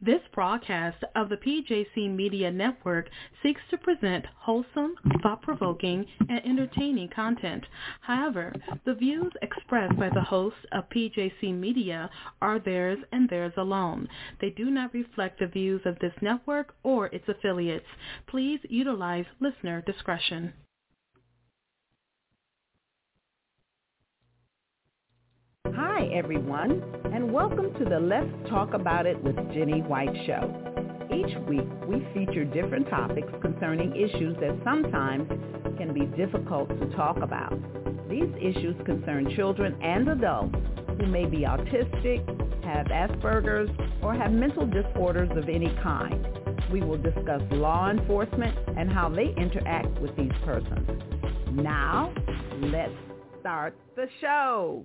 This broadcast of the PJC Media Network seeks to present wholesome, thought-provoking, and entertaining content. However, the views expressed by the hosts of PJC Media are theirs and theirs alone. They do not reflect the views of this network or its affiliates. Please utilize listener discretion. Hi, everyone, and welcome to the Let's Talk About It with Jenny White show. Each week, we feature different topics concerning issues that sometimes can be difficult to talk about. These issues concern children and adults who may be autistic, have Asperger's, or have mental disorders of any kind. We will discuss law enforcement and how they interact with these persons. Now, let's start the show.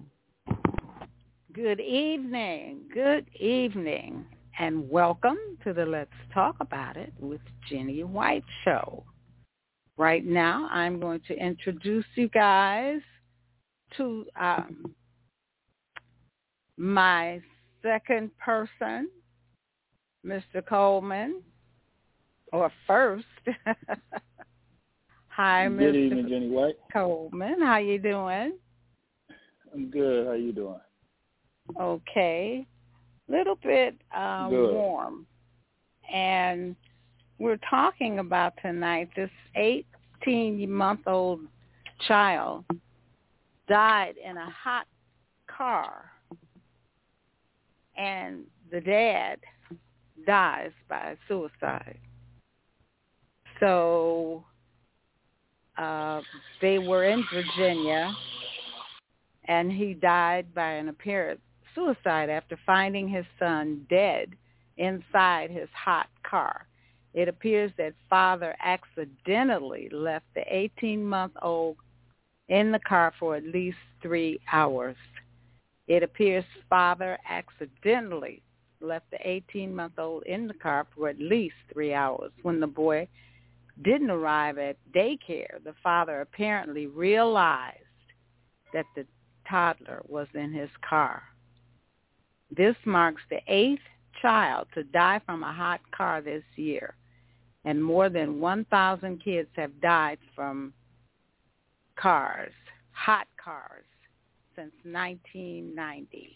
Good evening. Good evening. And welcome to the Let's Talk About It with Jenny White show. Right now, I'm going to introduce you guys to um, my second person, Mr. Coleman, or first. Hi, Good Mr. evening, Jenny White. Coleman. How you doing? I'm good. How you doing? Okay. Little bit um, warm. And we're talking about tonight this 18-month-old child died in a hot car. And the dad dies by suicide. So uh, they were in Virginia and he died by an apparent suicide after finding his son dead inside his hot car. It appears that father accidentally left the 18-month-old in the car for at least three hours. It appears father accidentally left the 18-month-old in the car for at least three hours. When the boy didn't arrive at daycare, the father apparently realized that the toddler was in his car. This marks the eighth child to die from a hot car this year, and more than 1,000 kids have died from cars, hot cars, since 1990.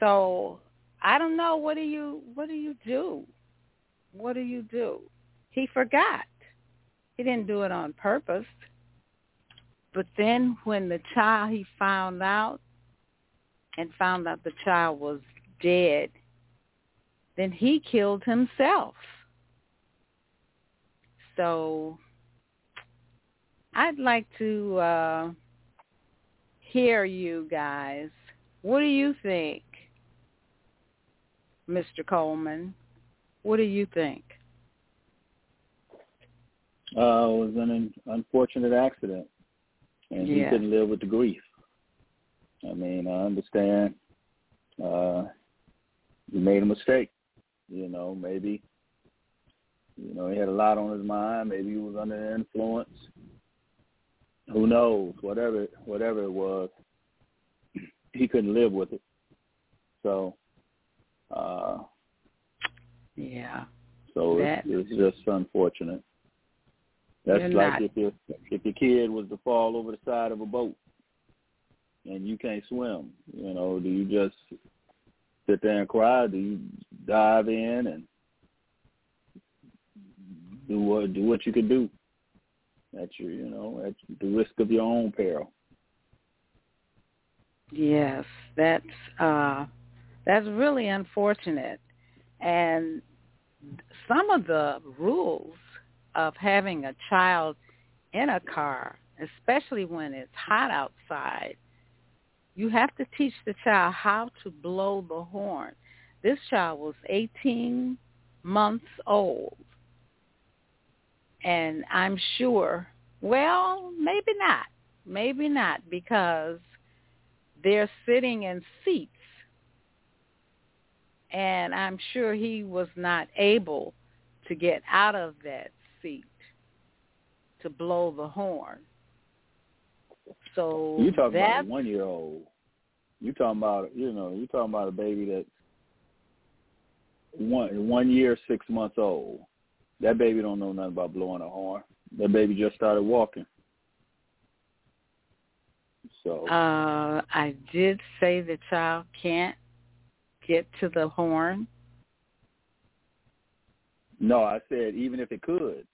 So I don't know. What do you What do you do? What do you do? He forgot. He didn't do it on purpose. But then when the child, he found out and found out the child was dead, then he killed himself. So I'd like to uh, hear you guys. What do you think, Mr. Coleman? What do you think? Uh, it was an unfortunate accident, and he couldn't live with the grief. I mean, I understand. Uh, he made a mistake. You know, maybe. You know, he had a lot on his mind. Maybe he was under the influence. Who knows? Whatever, whatever it was, he couldn't live with it. So, uh, Yeah. So That- it's, it's just unfortunate. That's like not- if your if your kid was to fall over the side of a boat and you can't swim, you know, do you just sit there and cry? Do you dive in and do what do what you can do at your you know at the risk of your own peril? Yes, that's uh that's really unfortunate. And some of the rules of having a child in a car, especially when it's hot outside, you have to teach the child how to blow the horn. This child was 18 months old. And I'm sure, well, maybe not. Maybe not because they're sitting in seats. And I'm sure he was not able to get out of that seat to blow the horn. So You talking about a one year old. You talking about you know, you talking about a baby that one one year, six months old. That baby don't know nothing about blowing a horn. That baby just started walking. So uh I did say the child can't get to the horn. No, I said even if it could,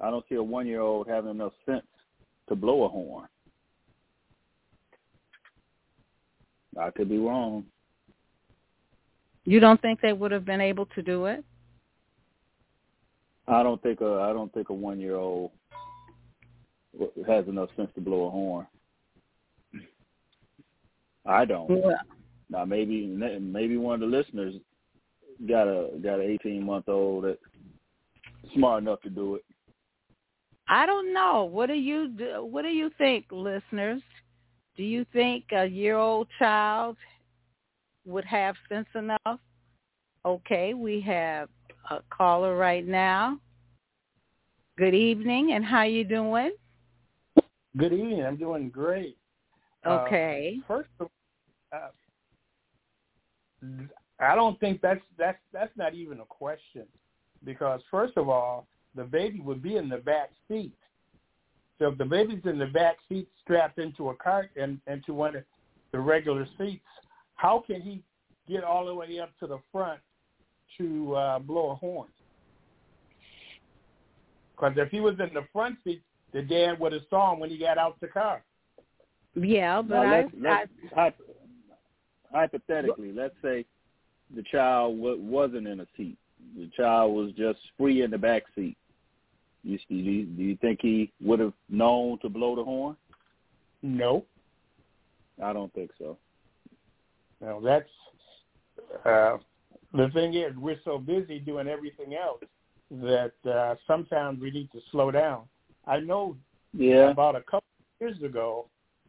I don't see a one year old having enough sense to blow a horn. I could be wrong. You don't think they would have been able to do it? I don't think a I don't think a one year old has enough sense to blow a horn. I don't. Yeah. Now maybe maybe one of the listeners got a got an eighteen month old that smart enough to do it. I don't know. What do you do? What do you think, listeners? Do you think a year old child would have sense enough? Okay, we have a caller right now. Good evening, and how you doing? Good evening. I'm doing great. Okay. Uh, first, of, uh, I don't think that's that's that's not even a question, because first of all, the baby would be in the back seat. So if the baby's in the back seat strapped into a cart and into one of the regular seats, how can he get all the way up to the front to uh, blow a horn? Because if he was in the front seat, the dad would have saw him when he got out the car. Yeah, but now, I, let's, let's, I hypothetically, let's say the child w- wasn't in a seat. The child was just free in the back seat. You, do you, do you think he would have known to blow the horn? No. I don't think so. Now that's uh, the thing is we're so busy doing everything else that uh, sometimes we need to slow down. I know Yeah. about a couple of years ago,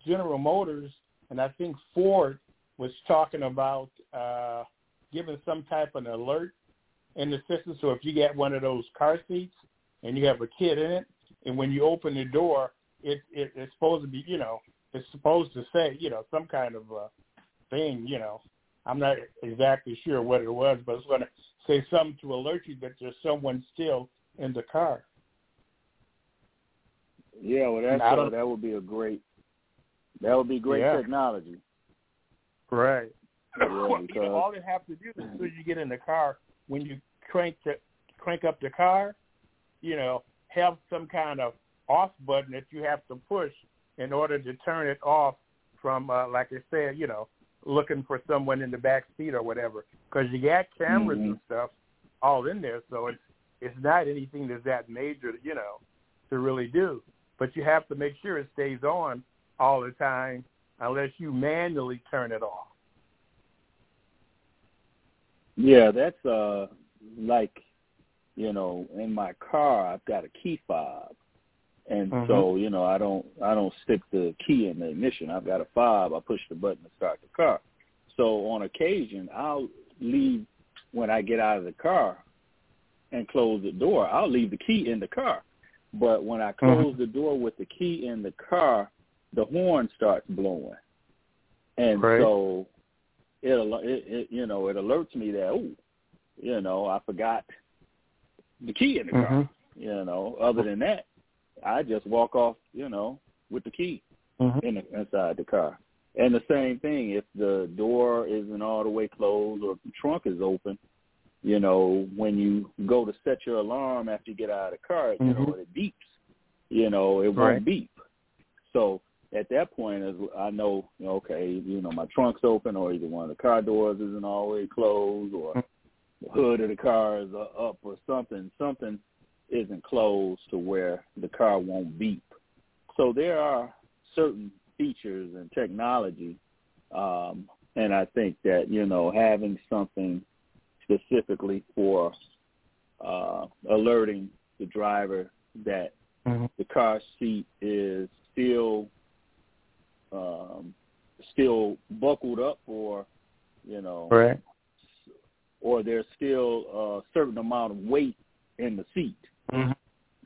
General Motors and I think Ford was talking about uh, giving some type of an alert in the system. So if you get one of those car seats and you have a kid in it, and when you open the door, it, it it's supposed to be, you know, it's supposed to say, you know, some kind of uh, thing, you know. I'm not exactly sure what it was, but it's going to say something to alert you that there's someone still in the car. Yeah, well, that's uh, that would be a great that would be great Yeah. technology. Right. Yeah, you because all they have to do is as soon as you get in the car, when you crank the crank up the car, you know, have some kind of off button that you have to push in order to turn it off from, uh, like I said, you know, looking for someone in the back seat or whatever. Because you got cameras and Mhm. stuff all in there, so it's it's not anything that's that major, you know, to really do. But you have to make sure it stays on all the time, unless you manually turn it off. Yeah, that's uh like you know, in my car I've got a key fob. And Mhm. so, you know, I don't I don't stick the key in the ignition. I've got a fob, I push the button to start the car. So on occasion I'll leave when I get out of the car and close the door, I'll leave the key in the car. But when I close the door with the key in the car, the horn starts blowing. And Right. so it, al- it, it you know it alerts me that oh you know I forgot the key in the car Mhm. you know other than that I just walk off you know with the key Mhm. in the, inside the car and the same thing if the door isn't all the way closed or if the trunk is open you know when you go to set your alarm after you get out of the car you know Mhm. it beeps you know it won't beep so at that point, as I know, okay, you know, my trunk's open, or either one of the car doors isn't all the way closed, or the hood of the car is up, or something. Something isn't closed to where the car won't beep. So there are certain features and technology, um, and I think that you know having something specifically for uh, alerting the driver that Mhm. the car seat is still um still buckled up or you know Right. Or there's still a certain amount of weight in the seat Mhm.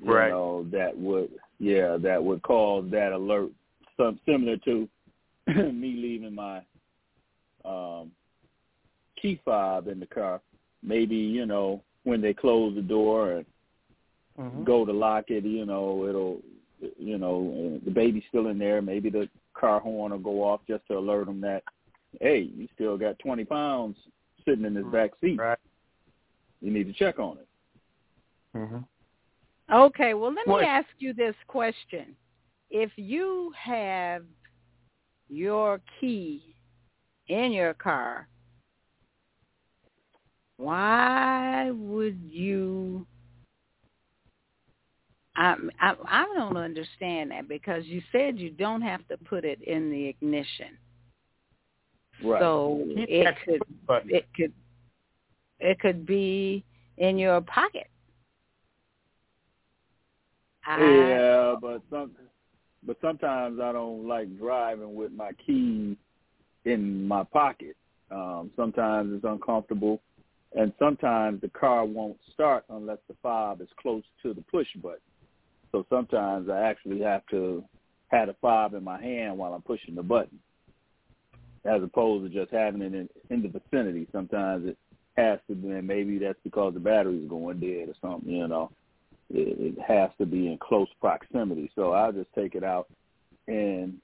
you Right. know that would yeah that would cause that alert some similar to me leaving my um key fob in the car maybe you know when they close the door and Mhm. go to lock it, you know, it'll, you know, the baby's still in there. Maybe the car horn will go off just to alert them that, hey, you still got 20 pounds sitting in this back seat. Right. You need to check on it. Mhm. Okay, well, let me What- ask you this question. If you have your key in your car, why would you I, I I don't understand that because you said you don't have to put it in the ignition. Right. So Keep it could button. it could it could be in your pocket. I- yeah, but some, but sometimes I don't like driving with my keys in my pocket. Um, sometimes it's uncomfortable, and sometimes the car won't start unless the fob is close to the push button. So sometimes I actually have to have the fob in my hand while I'm pushing the button, as opposed to just having it in, in the vicinity. Sometimes it has to be, and maybe that's because the battery's going dead or something, you know it, it has to be in close proximity. So I'll just take it out and,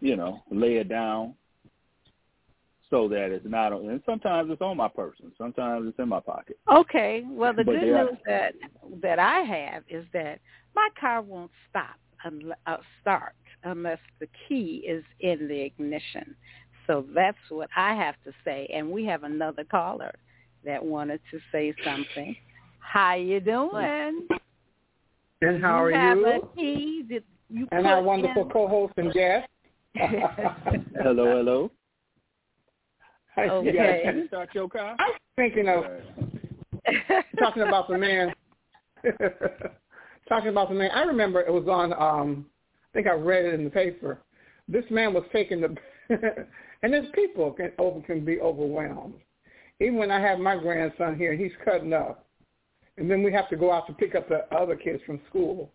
you know, lay it down so that it's not on, and sometimes it's on my person. Sometimes it's in my pocket. Okay. Well, the But good they are- news that that I have is that my car won't stop unless, uh, start unless the key is in the ignition. So that's what I have to say. And we have another caller that wanted to say something. How you doing? And how are you have you? a key that you And our wonderful in- co-host and guest. Hello, hello. Hi, Okay. yes. Can you start your car? I'm thinking of talking about the man. talking about the man. I remember it was on. um I think I read it in the paper. This man was taking the, and there's people can over can be overwhelmed. Even when I have my grandson here, he's cutting up, and then we have to go out to pick up the other kids from school.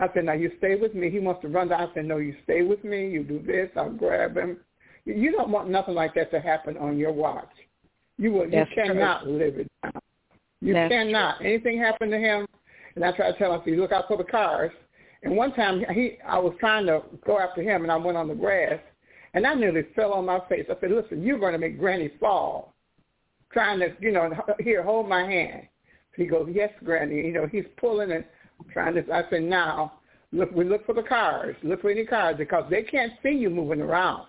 I said, now you stay with me. He wants to run down. I said, no, you stay with me. You do this. I'll grab him. You don't want nothing like that to happen on your watch. You will. You That's true. cannot live it down. You That's cannot. Anything happen to him, and I try to tell him, "You look out for the cars." And one time, he, I was trying to go after him, and I went on the grass, and I nearly fell on my face. I said, "Listen, you're going to make Granny fall." Trying to, you know, here, hold my hand. He goes, "Yes, Granny." You know, he's pulling and trying to. I said, "Now, look, we look for the cars. Look for any cars because they can't see you moving around."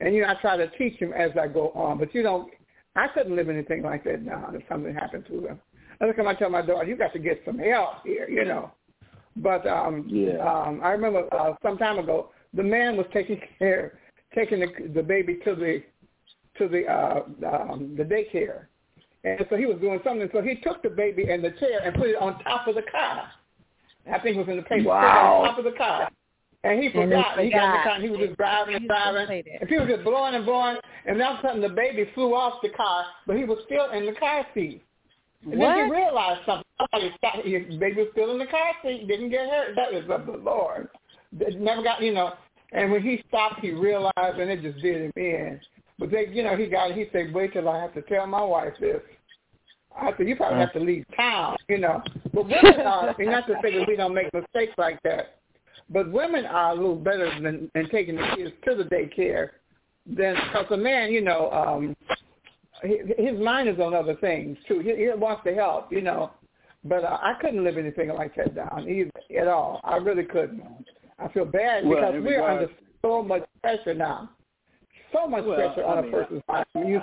And you know, I try to teach him as I go on, but you don't. I couldn't live anything like that now if something happened to him. Every time I tell my daughter, you got to get some help here, you know. But um, Yeah. um, I remember uh, some time ago, the man was taking care, taking the, the baby to the to the uh, um, the daycare, and so he was doing something. So he took the baby and the chair and put it on top of the car. I think it was in the paper. Wow. on top of the car. And he And he forgot. He got in the car. and He was just driving and driving. played it. And people just blowing and blowing. And all of a sudden the baby flew off the car, but he was still in the car seat. And then he realized something. Somebody stopped. His baby was still in the car seat. Didn't get hurt. That was of the Lord. Never got, you know. And when he stopped, he realized, and it just did him in. But they, you know, he got. He said, "Wait till I have to tell my wife this." I said, "You probably have to leave town," you know. But women are, not to say that we don't make mistakes like that, but women are a little better than, than taking the kids to the daycare than because a man, you know, um, his, his mind is on other things too. He, he wants to help, you know. But uh, I couldn't live anything like that down either at all. I really couldn't. I feel bad Well, because we're regards- under so much pressure now. So much Well, pressure I on mean, a person's life. You,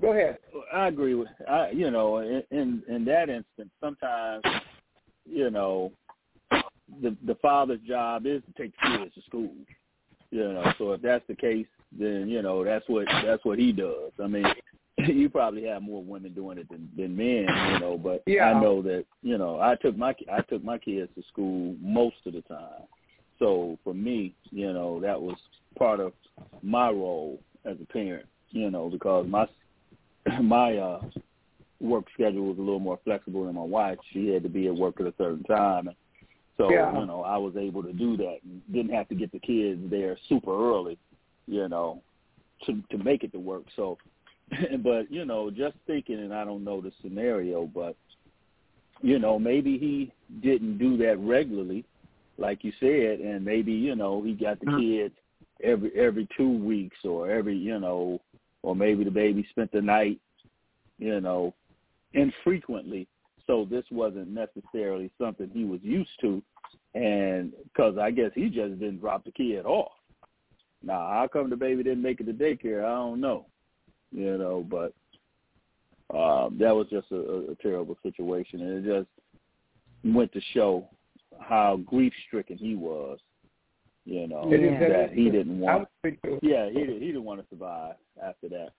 go ahead. I agree with I you know in in, in that instance sometimes you know the the father's job is to take the kids to school you know so if that's the case then you know that's what that's what he does I mean you probably have more women doing it than than men you know but Yeah. I know that you know I took my I took my kids to school most of the time so for me you know that was part of my role as a parent you know because my my uh work schedule was a little more flexible than my wife. She had to be at work at a certain time. And so, Yeah. you know, I was able to do that and didn't have to get the kids there super early, you know, to to make it to work. So but you know, just thinking, and I don't know the scenario, but you know, maybe he didn't do that regularly, like you said, and maybe you know he got the kids every every two weeks or every you know, or maybe the baby spent the night, you know, infrequently. So this wasn't necessarily something he was used to, and because I guess he just didn't drop the kid off. Now, how come the baby didn't make it to daycare? I don't know, you know, but um, that was just a, a terrible situation, and it just went to show how grief stricken he was. You know Yeah. that he didn't want. I. Yeah, he didn't- he didn't want to survive after that.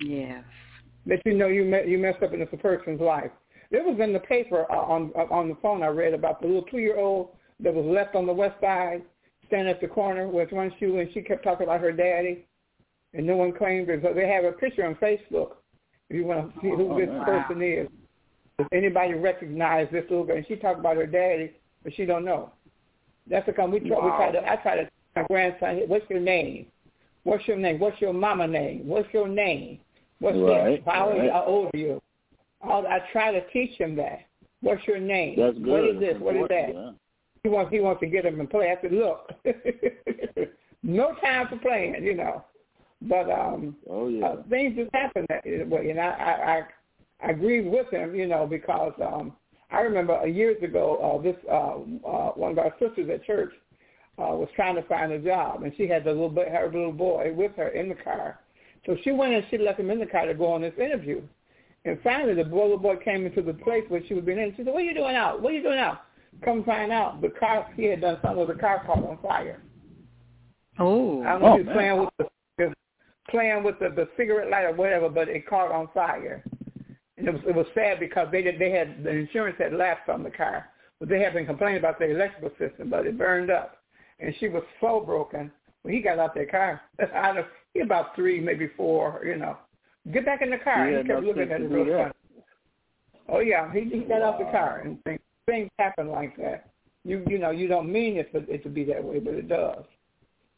Yes. That you know you me- you messed up in this person's life. It was in the paper uh, on uh, on the phone I read about the little two year old that was left on the west side, standing at the corner with one shoe, and she kept talking about her daddy, and no one claimed her. So they have a picture on Facebook. If you want to see who Oh, this man. person is, does anybody recognize this little girl? And she talked about her daddy, but she don't know. That's because we try, we try to. I try to. My grandson, what's your name? What's your name? What's your mama name? What's your name? What's Right, this? How, right. old are you? I'll, I try to teach him that. What's your name? That's good. What is this? What is that? important, He wants he wants to get him and play. I said, look, no time for playing, you know. But um, Oh yeah. uh, things just happen that way, and I, I I I agree with him, you know, because um, I remember years ago uh, this uh, uh, one of our sisters at church uh, was trying to find a job, and she had the little her little boy with her in the car. So she went and she left him in the car to go on this interview. And finally, the little boy came into the place where she was being in. She said, "What are you doing out? What are you doing out?" Come find out, the car he had done something with the car caught on fire. Oh. I don't know Oh, if he was playing with the playing with the, the cigarette light or whatever, but it caught on fire. And it was it was sad because they did they had the insurance had lapsed on the car, but they had been complaining about the electrical system, but it burned up, and she was so broken when he got out that car. I don't he about three, maybe four, you know. Get back in the car. And he kept looking at it real funny. Oh yeah, he he got out the car and things things happen like that. You you know you don't mean it for it to be that way, but it does.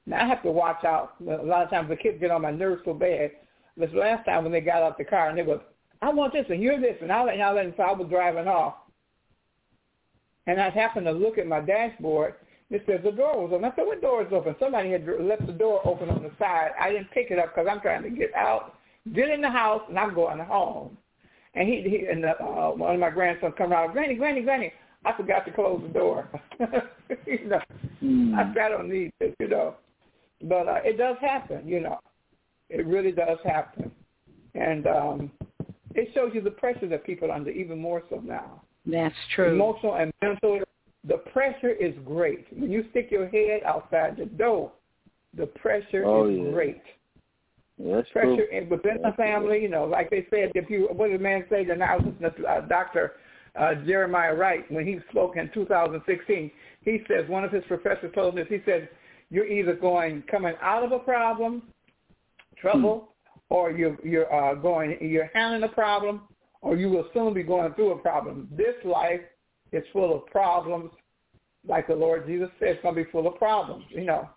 Now I have to watch out. A lot of times the kids get on my nerves so bad. This last time when they got out the car and they was, I want this and you're this and all that and all that, and so I was driving off. And I happened to look at my dashboard. It says the door was open. I said, what door is open? Somebody had left the door open on the side. I didn't pick it up because I'm trying to get out, get in the house, and I'm going home. And he, he and uh, one of my grandsons come out, Granny, Granny, Granny. I forgot to close the door. you know, Hmm. I said, I don't need this, you know. But uh, it does happen, you know. It really does happen. And um, it shows you the pressure that people are under even more so now. That's true. Emotional and mental. The pressure is great. When you stick your head outside the door, the pressure Oh, is yeah. great. That's Pressure true. in, within the That's family, you know, like they said, if you, what did the man say? And I was listening to uh, Dr. Uh, Jeremiah Wright when he spoke in 2016. He says one of his professors told him this. He said, "You're either going coming out of a problem, trouble, or you're you're uh, going you're handling a problem, or you will soon be going through a problem. This life is full of problems, like the Lord Jesus said, it's to be full of problems. You know,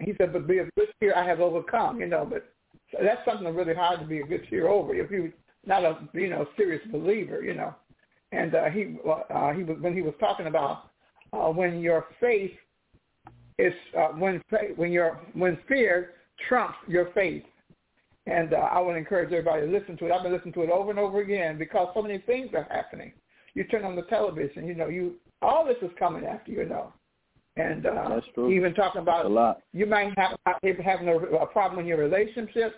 he said, but be of good cheer, I have overcome. You know, but so that's something really hard to be a good cheer over if you're not a you know serious believer. You know, and uh, he uh, he was when he was talking about uh, when your faith is uh, when when your when fear trumps your faith. And uh, I would encourage everybody to listen to it. I've been listening to it over and over again because so many things are happening. You turn on the television, you know, you all this is coming after you, you know. And uh, That's true. even talking That's about a lot. you might have having a, a problem in your relationships,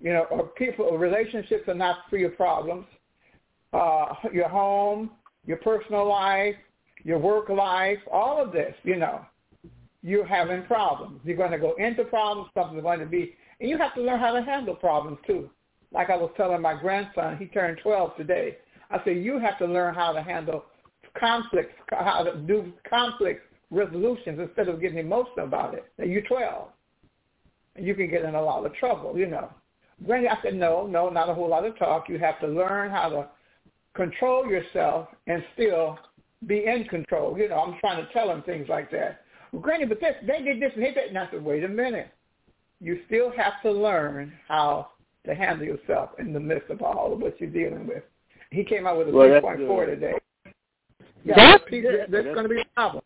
you know, or people relationships are not free of problems. Uh, your home, your personal life, your work life, all of this, you know, you're having problems. You're going to go into problems. Something's going to be, and you have to learn how to handle problems too. Like I was telling my grandson, he turned 12 today. I said you have to learn how to handle conflicts, how to do conflict resolutions instead of getting emotional about it. Now you're 12, and you can get in a lot of trouble, you know. Granny, I said no, no, not a whole lot of talk. You have to learn how to control yourself and still be in control. You know, I'm trying to tell him things like that. Well, Granny, but this, they did this and they did. And I said, wait a minute. You still have to learn how to handle yourself in the midst of all of what you're dealing with. He came out with a Well, that's 3.4 today. Yeah, That's that's, good. that's going to be a problem.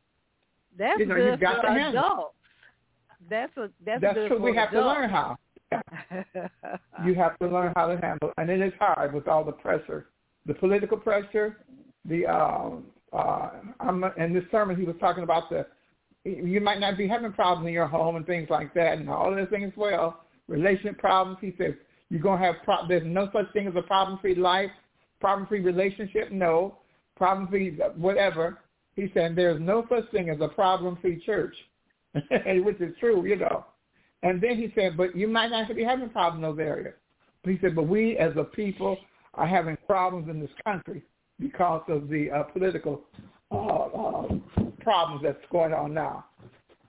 That's You know, you good got for to handle it. adults. That's a that's, That's good true. for We have to learn how. You have to learn how to handle, and it is hard with all the pressure, the political pressure, the um uh. I'm in this sermon he was talking about the you might not be having problems in your home and things like that, and all those things well. Relationship problems. He says you're gonna have pro- there's no such thing as a problem-free life, problem-free relationship. No, problem-free whatever. He said there's no such thing as a problem-free church, which is true, you know. And then he said, but you might not be having problems in those areas. But he said, but we as a people are having problems in this country because of the uh, political uh, uh, problems that's going on now.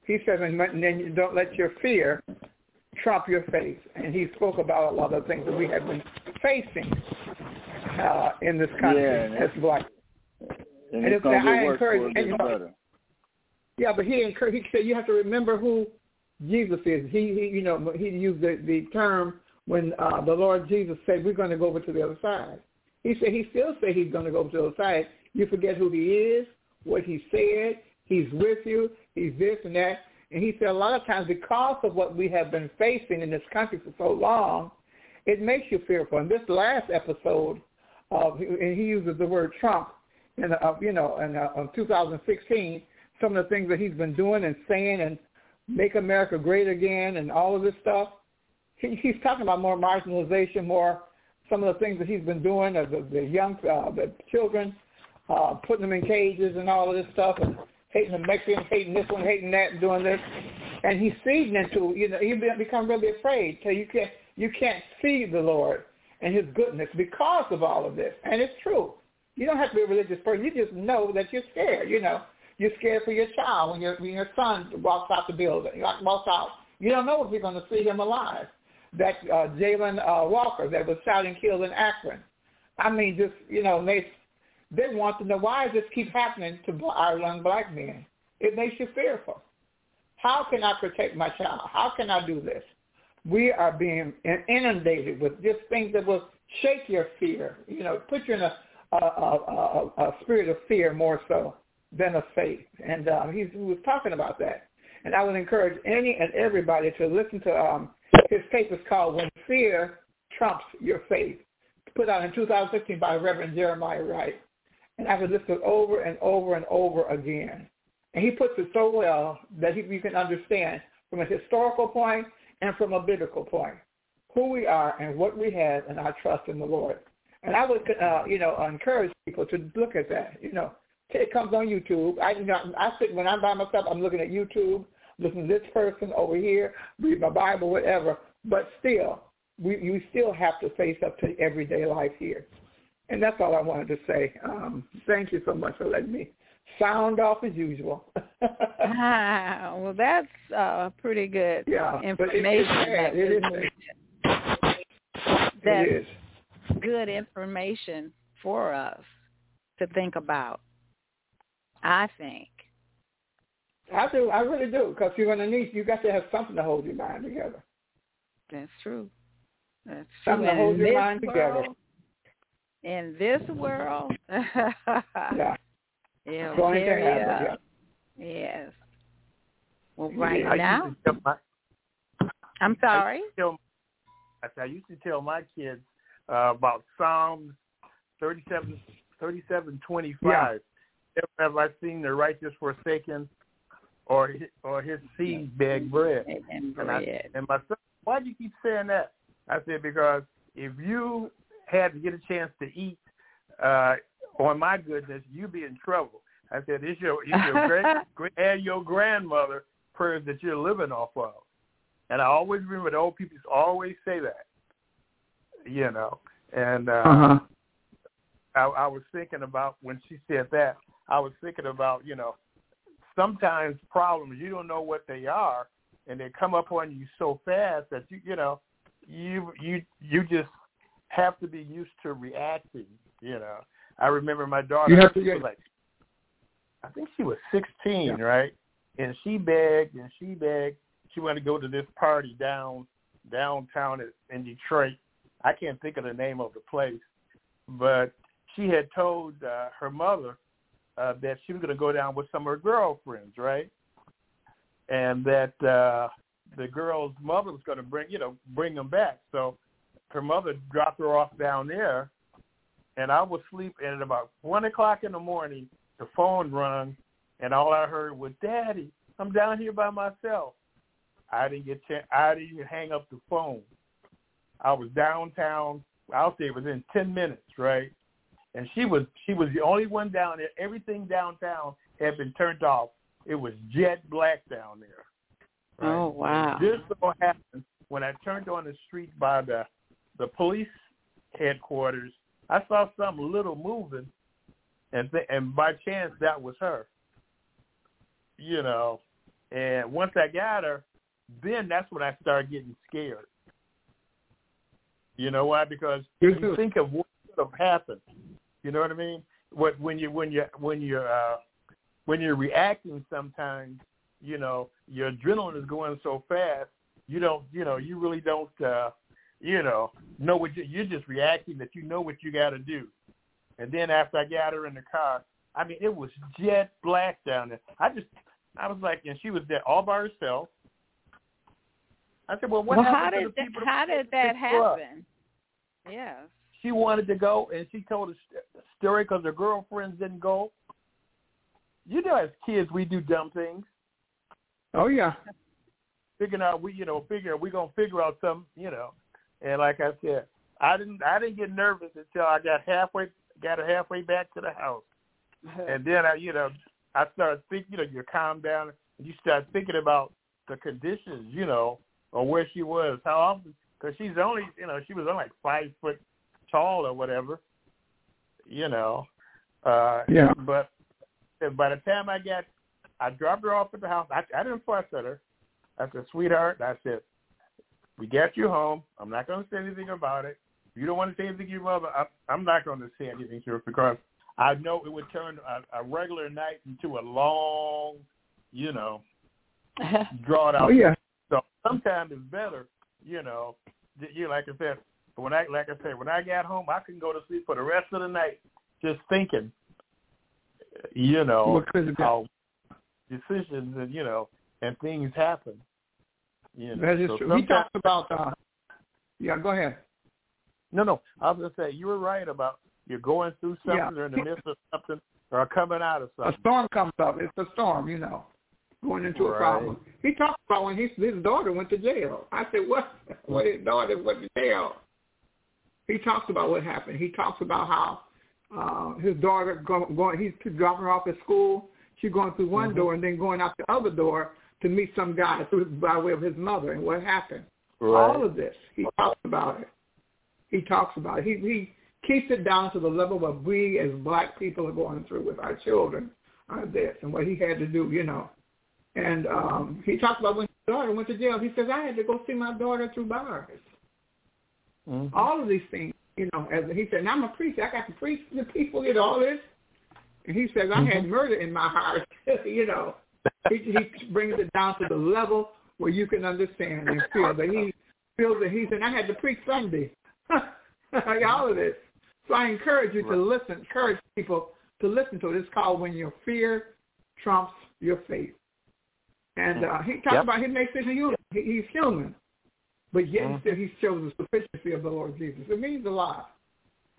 He said, and then you don't let your fear trump your faith. And he spoke about a lot of things that we have been facing uh, in this country Yeah, as black. And, And it's going to I get worse encourage before it gets better. Yeah, but he encouraged, he said you have to remember who Jesus is. He, he you know, he used the, the term when uh, the Lord Jesus said we're going to go over to the other side. He said he still said he's going to go over to the other side. You forget who he is, what he said. He's with you. He's this and that. And he said a lot of times because of what we have been facing in this country for so long, it makes you fearful. And this last episode, of, and he uses the word Trump, in uh, you know, in uh, 2016, some of the things that he's been doing and saying and make America great again and all of this stuff. He, he's talking about more marginalization, more some of the things that he's been doing, uh, the, the young, uh, the children, uh, putting them in cages and all of this stuff, and hating the Mexicans, hating this one, hating that, and doing this. And he's feeding into, you know, you become really afraid till you can't, you can't see the Lord and his goodness because of all of this. And it's true. You don't have to be a religious person. You just know that you're scared, you know. You're scared for your child when your when your son walks out the building, walks out. You don't know if you're going to see him alive. That uh, Jayland uh, Walker that was shot and killed in Akron. I mean, just you know, they they want to know why does this keep happening to our young black men. It makes you fearful. How can I protect my child? How can I do this? We are being inundated with just things that will shake your fear. You know, put you in a a, a, a, a spirit of fear more so than of faith. And uh, he, was talking about that. And I would encourage any and everybody to listen to um, his tape called When Fear Trumps Your Faith, put out in 2015 by Reverend Jeremiah Wright. And I would listen over and over and over again. And he puts it so well that he, you can understand from a historical point and from a biblical point who we are and what we have and our trust in the Lord. And I would, uh, you know, encourage people to look at that. You know, it comes on YouTube. I, you know, I sit when I'm by myself. I'm looking at YouTube, listening to this person over here, read my Bible, whatever. But still, we you still have to face up to everyday life here. And that's all I wanted to say. Um, thank you so much for letting me sound off as usual. ah, well, that's uh, pretty good yeah, information. But it, it, is. That's it is good information for us to think about. I think. I do. I really do. Because you're going to need. You got to have something to hold your mind together. That's true. That's true. something true. to hold your mind together. World, in this world, yeah, it'll going to carry happen. us. Yes. Well, right I now, used to tell my, I'm sorry. I used to tell, I said, I used to tell my kids uh, about Psalms 37, 37 25. Never have I seen the righteous forsaken or his, or his seed beg bread. And And, I, bread. and my son, why do you keep saying that? I said, because if you had to get a chance to eat uh, on my goodness, you'd be in trouble. I said, it's your, it's your great, great, and your grandmother prayers that you're living off of. And I always remember the old people always say that, you know. And uh, Uh-huh. I, I was thinking about when she said that, I was thinking about, you know, sometimes problems, you don't know what they are, and they come up on you so fast that you, you know, you you you just have to be used to reacting. You know, I remember my daughter. You have to get- like, I think she was 16, right? And she begged and she begged. She wanted to go to this party down downtown in Detroit, I can't think of the name of the place, but she had told uh, her mother uh, that she was going to go down with some of her girlfriends, right? And that uh, the girl's mother was going to bring, you know, bring them back. So her mother dropped her off down there, and I was sleeping. And at about one o'clock in the morning, the phone rung, and all I heard was, "Daddy, I'm down here by myself." I didn't get. Ch- I didn't even hang up the phone. I was downtown. I'll say within ten minutes, right? And she was she was the only one down there. Everything downtown had been turned off. It was jet black down there. Right? Oh wow! This so happened when I turned on the street by the the police headquarters. I saw something little moving, and th- and by chance that was her. You know, and once I got her, then that's when I started getting scared. You know why? Because you think of what could have happened. You know what I mean? What when you when you when you're uh, when you're reacting, sometimes you know your adrenaline is going so fast. You don't you know you really don't uh, you know know what you, you're just reacting that you know what you got to do. And then after I got her in the car, I mean it was jet black down there. I just I was like, and she was there all by herself. I said, well, what well, happened how to did the that, people how did that happen? Yes. She wanted to go, and she told a st- story because her girlfriends didn't go. You know, as kids, we do dumb things. Oh yeah. Figuring out we, you know, figure we're gonna figure out something, you know. And like I said, I didn't, I didn't get nervous until I got halfway, got halfway back to the house, and then I, you know, I started thinking, you know, you calm down and you start thinking about the conditions, you know, or where she was, how often, because she's only, you know, she was only like five foot tall or whatever, you know. Uh, Yeah. But by the time I got, I dropped her off at the house. I, I didn't fuss at her. I said, sweetheart, I said, we got you home. I'm not going to say anything about it. If you don't want to say anything to your mother, I, I'm not going to say anything to her because I know it would turn a, a regular night into a long, you know, draw it out. Oh yeah. So sometimes it's better, you know. that You like I said, when I like I said, when I got home, I couldn't go to sleep for the rest of the night just thinking, you know, What could have been? how decisions and you know and things happen. You know, That is so true. He talks about uh yeah, go ahead. No, no. I was gonna say you were right about you're going through something Yeah. or in the midst of something or coming out of something. A storm comes up. It's a storm, you know, going into a problem. He talks about when his his daughter went to jail. I said, what? When his daughter went to jail? He talks about what happened. He talks about how uh, his daughter go, going. He's dropping her off at school. She's going through one Mhm. door and then going out the other door to meet some guy through by way of his mother. And what happened? Right. All of this. He talks about it. He talks about it. He he keeps it down to the level of what we as black people are going through with our children are this and what he had to do, you know. And um he talks about when his daughter went to jail. He says, I had to go see my daughter through bars. Mhm. All of these things, you know, as he said, and I'm a preacher, I got to preach to the people, you know, all this. And he says, I had murder in my heart, you know. He, he brings it down to the level where you can understand and feel that he feels that he said, I had to preach Sunday. all of this. So I encourage you to listen, encourage people to listen to it. It's called When Your Fear Trumps Your Faith. And uh, he talks Yep. about he makes it human. He, he's human. But yet Mhm. still he shows the sufficiency of the Lord Jesus. It means a lot.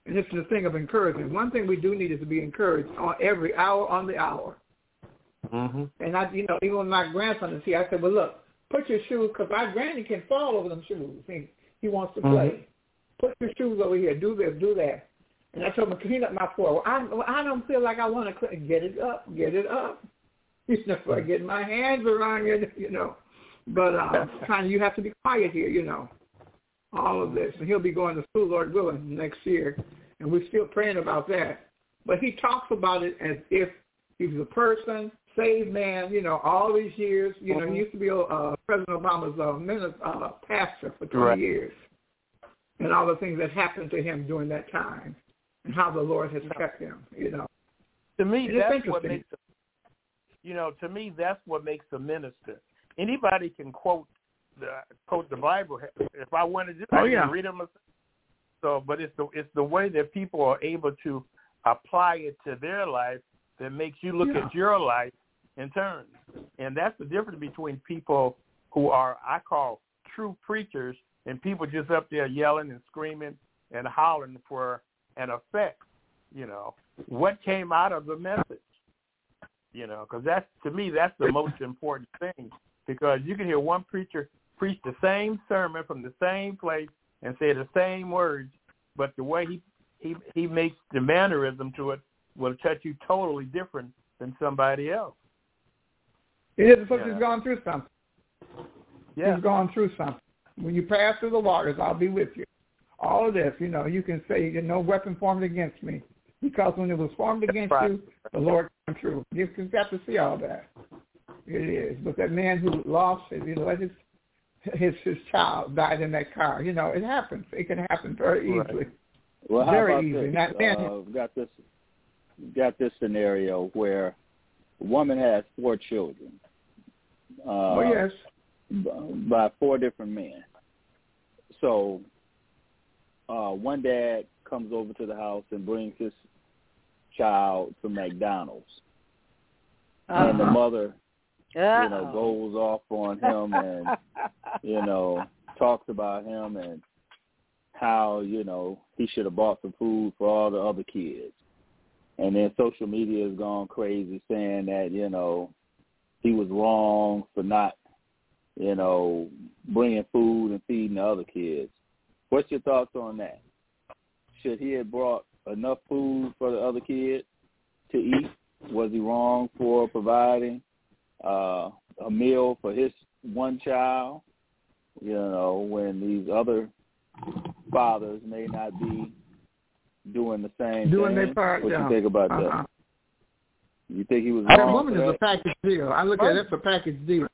And it's the thing of encouragement. One thing we do need is to be encouraged on every hour on the hour. Mhm. And I, you know, even when my grandson is here, I said, "Well, look, put your shoes because my granny can fall over them shoes. He he wants to play. Put your shoes over here. Do this, do that." And I told him, "Clean up my floor." Well, I well, I don't feel like I want to clean. Get it up. Get it up. You know, I get my hands around it. You know, but uh, kind of you have to be quiet here. You know, all of this, and he'll be going to school, Lord willing, next year, and we're still praying about that. But he talks about it as if he was a person, saved man, you know, all these years. You know, he used to be uh, President Obama's uh, minister, uh, pastor for 20 Right. years. And all the things that happened to him during that time and how the Lord has kept him, you know. To me, that's what makes. A, you know, to me, that's what makes a minister. Anybody can quote the quote the Bible. If I wanted to, Oh, I yeah. can read them. So, but it's the it's the way that people are able to apply it to their life that makes you look Yeah. at your life in turn. And that's the difference between people who are I call true preachers and people just up there yelling and screaming and hollering for an effect. You know what came out of the message. You know, because that's to me that's the most important thing because you can hear one preacher preach the same sermon from the same place and say the same words, but the way he he he makes the mannerism to it will touch you totally different than somebody else. It is because Yeah. he's gone through something. Yeah, He's gone through something. When you pass through the waters, I'll be with you. All of this, you know, you can say, no weapon formed against me. Because when it was formed against Right. you, the Lord came through. You've got to see all that. It is. But that man who lost his, you know, let his his his child died in that car. You know, it happens. It can happen very Right. easily. Well, how Very easy. this? Not Uh, got this got this scenario where a woman has four children. Uh, oh yes. by four different men. So uh one dad comes over to the house and brings his child to McDonald's. And the Uh-huh. mother, you know, goes off on him and you know, talks about him and how, you know, he should have bought some food for all the other kids. And then social media has gone crazy saying that, you know, he was wrong for not, you know, bringing food and feeding the other kids. What's your thoughts on that? Should he have brought enough food for the other kids to eat? Was he wrong for providing uh, a meal for his one child? You know, when these other fathers may not be doing the same Doing thing. their part, what yeah. you think about Uh-huh. that? You think he was That woman is that? a package deal. I look at it as a package deal.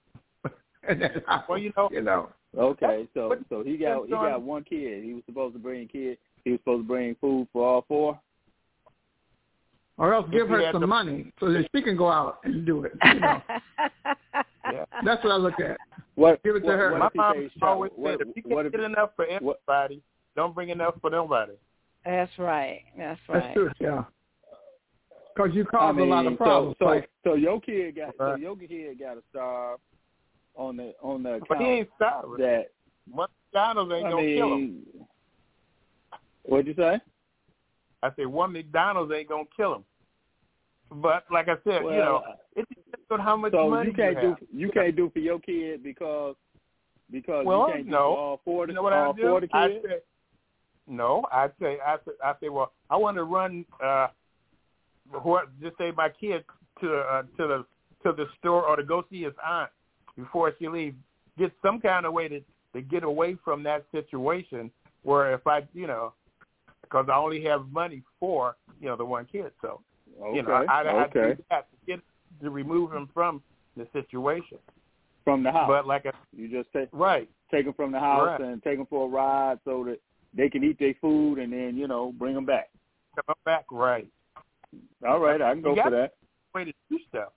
And that's how- Well, you know- you know. Okay, so so he got he got one kid. He was supposed to bring kid. He was supposed to bring food for all four. Or else give her some the- money so that she can go out and do it. You know, yeah. that's what I look at. What Give it to what, her. What My mom always child? Said, if you can't if, get enough for what- everybody, don't bring enough for nobody. That's right. That's right. That's true. Yeah. Because you I cause mean, a lot of problems. So, so, like, so your kid got so your kid got to starve on the on the account But he account ain't starving. that One McDonald's ain't I gonna kill him. what'd you say? I said one McDonald's ain't gonna kill him. But like I said, Well, you know, it depends on how much so money you can't you do you can't do for your kid because because Well, you can't do no. for all four You know what all I do? four of the I kids. No, I say, I say, I say, well, I want to run, uh, what, just say my kid to uh, to the to the store or to go see his aunt before she leaves. Get some kind of way to to get away from that situation where if I, you know, because I only have money for you know the one kid, so okay, you know, I, I, okay. I do have to get to remove him from the situation. from the house. But like I, you just take right, take them from the house Right. and take them for a ride so that they can eat their food and then you know bring them back. come back right. All right, I can go You for that. Way to do stuff.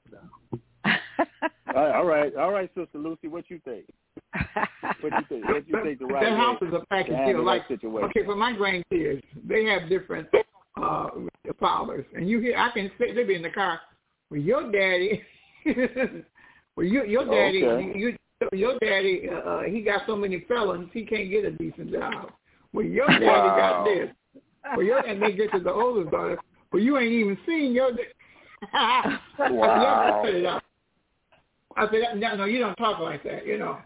All right, all right, all right, Sister Lucy, what you think? What you think? What you think the right that house way is a package to handle deal. Like, situation? okay, for my grandkids, they have different uh fathers, and you hear I can sit they be in the car. Well, your daddy, well, you, your daddy, Okay. you, your daddy, uh, he got so many felons, he can't get a decent job. Well, your daddy got this. Well, your and they get to the oldest daughter. Well, you ain't even seen your. Da- I said, Wow. just cut it out." I said, no, no, you don't talk like that, you know.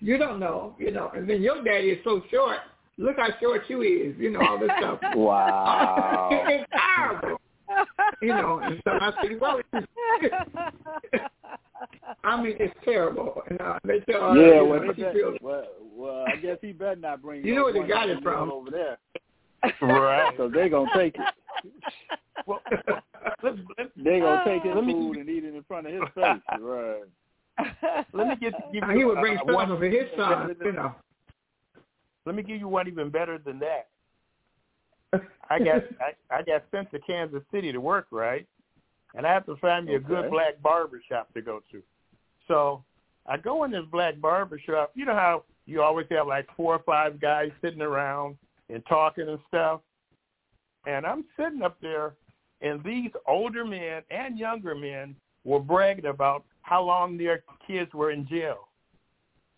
You don't know, you know. And then your daddy is so short. Look how short you is, you know, all this stuff. Wow. it's terrible. You know, and so I said, well, I mean, it's terrible. And uh, they tell her, yeah, you well, know, they she bet, feels, well, well, I guess he better not bring. You know where they one got it from. over there, Right. so they're gonna take it. Well, let, let, They gonna take his Let me- food and eat it in front of his face. Right. let me get give he you would bring uh, one. for his son, you know. Let me give you one even better than that. I got I, I got sent to Kansas City to work, right? And I have to find me a good black barber shop to go to. So I go in this black barber shop. You know how you always have like four or five guys sitting around and talking and stuff. And I'm sitting up there, and these older men and younger men were bragging about how long their kids were in jail.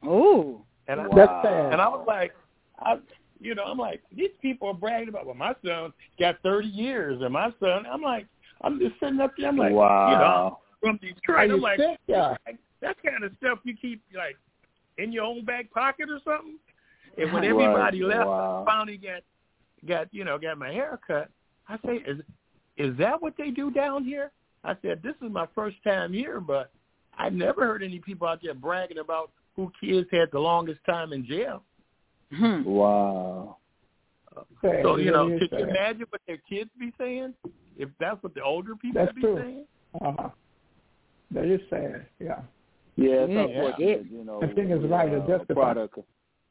Ooh. And I, That's sad. and I was like, I, you know, I'm like, these people are bragging about, well, my son got 30 years, and my son, I'm like, I'm just sitting up there, I'm like, wow. you know, wow. from Are Detroit, you I'm like, sick? Yeah. that kind of stuff you keep like in your own back pocket or something. And when Right. everybody left, Wow. I finally got got you know got my hair cut. I say, is is that what they do down here? I said, this is my first time here, but I never heard any people out there bragging about who kids had the longest time in jail. Hmm. Wow. Sad. So you know, It is could you imagine what their kids be saying if that's what the older people That's be true. saying? Uh-huh. That is sad. Yeah. Yeah, it's Yeah. unfortunate, you know. The thing is we, right, uh, it's a justified. product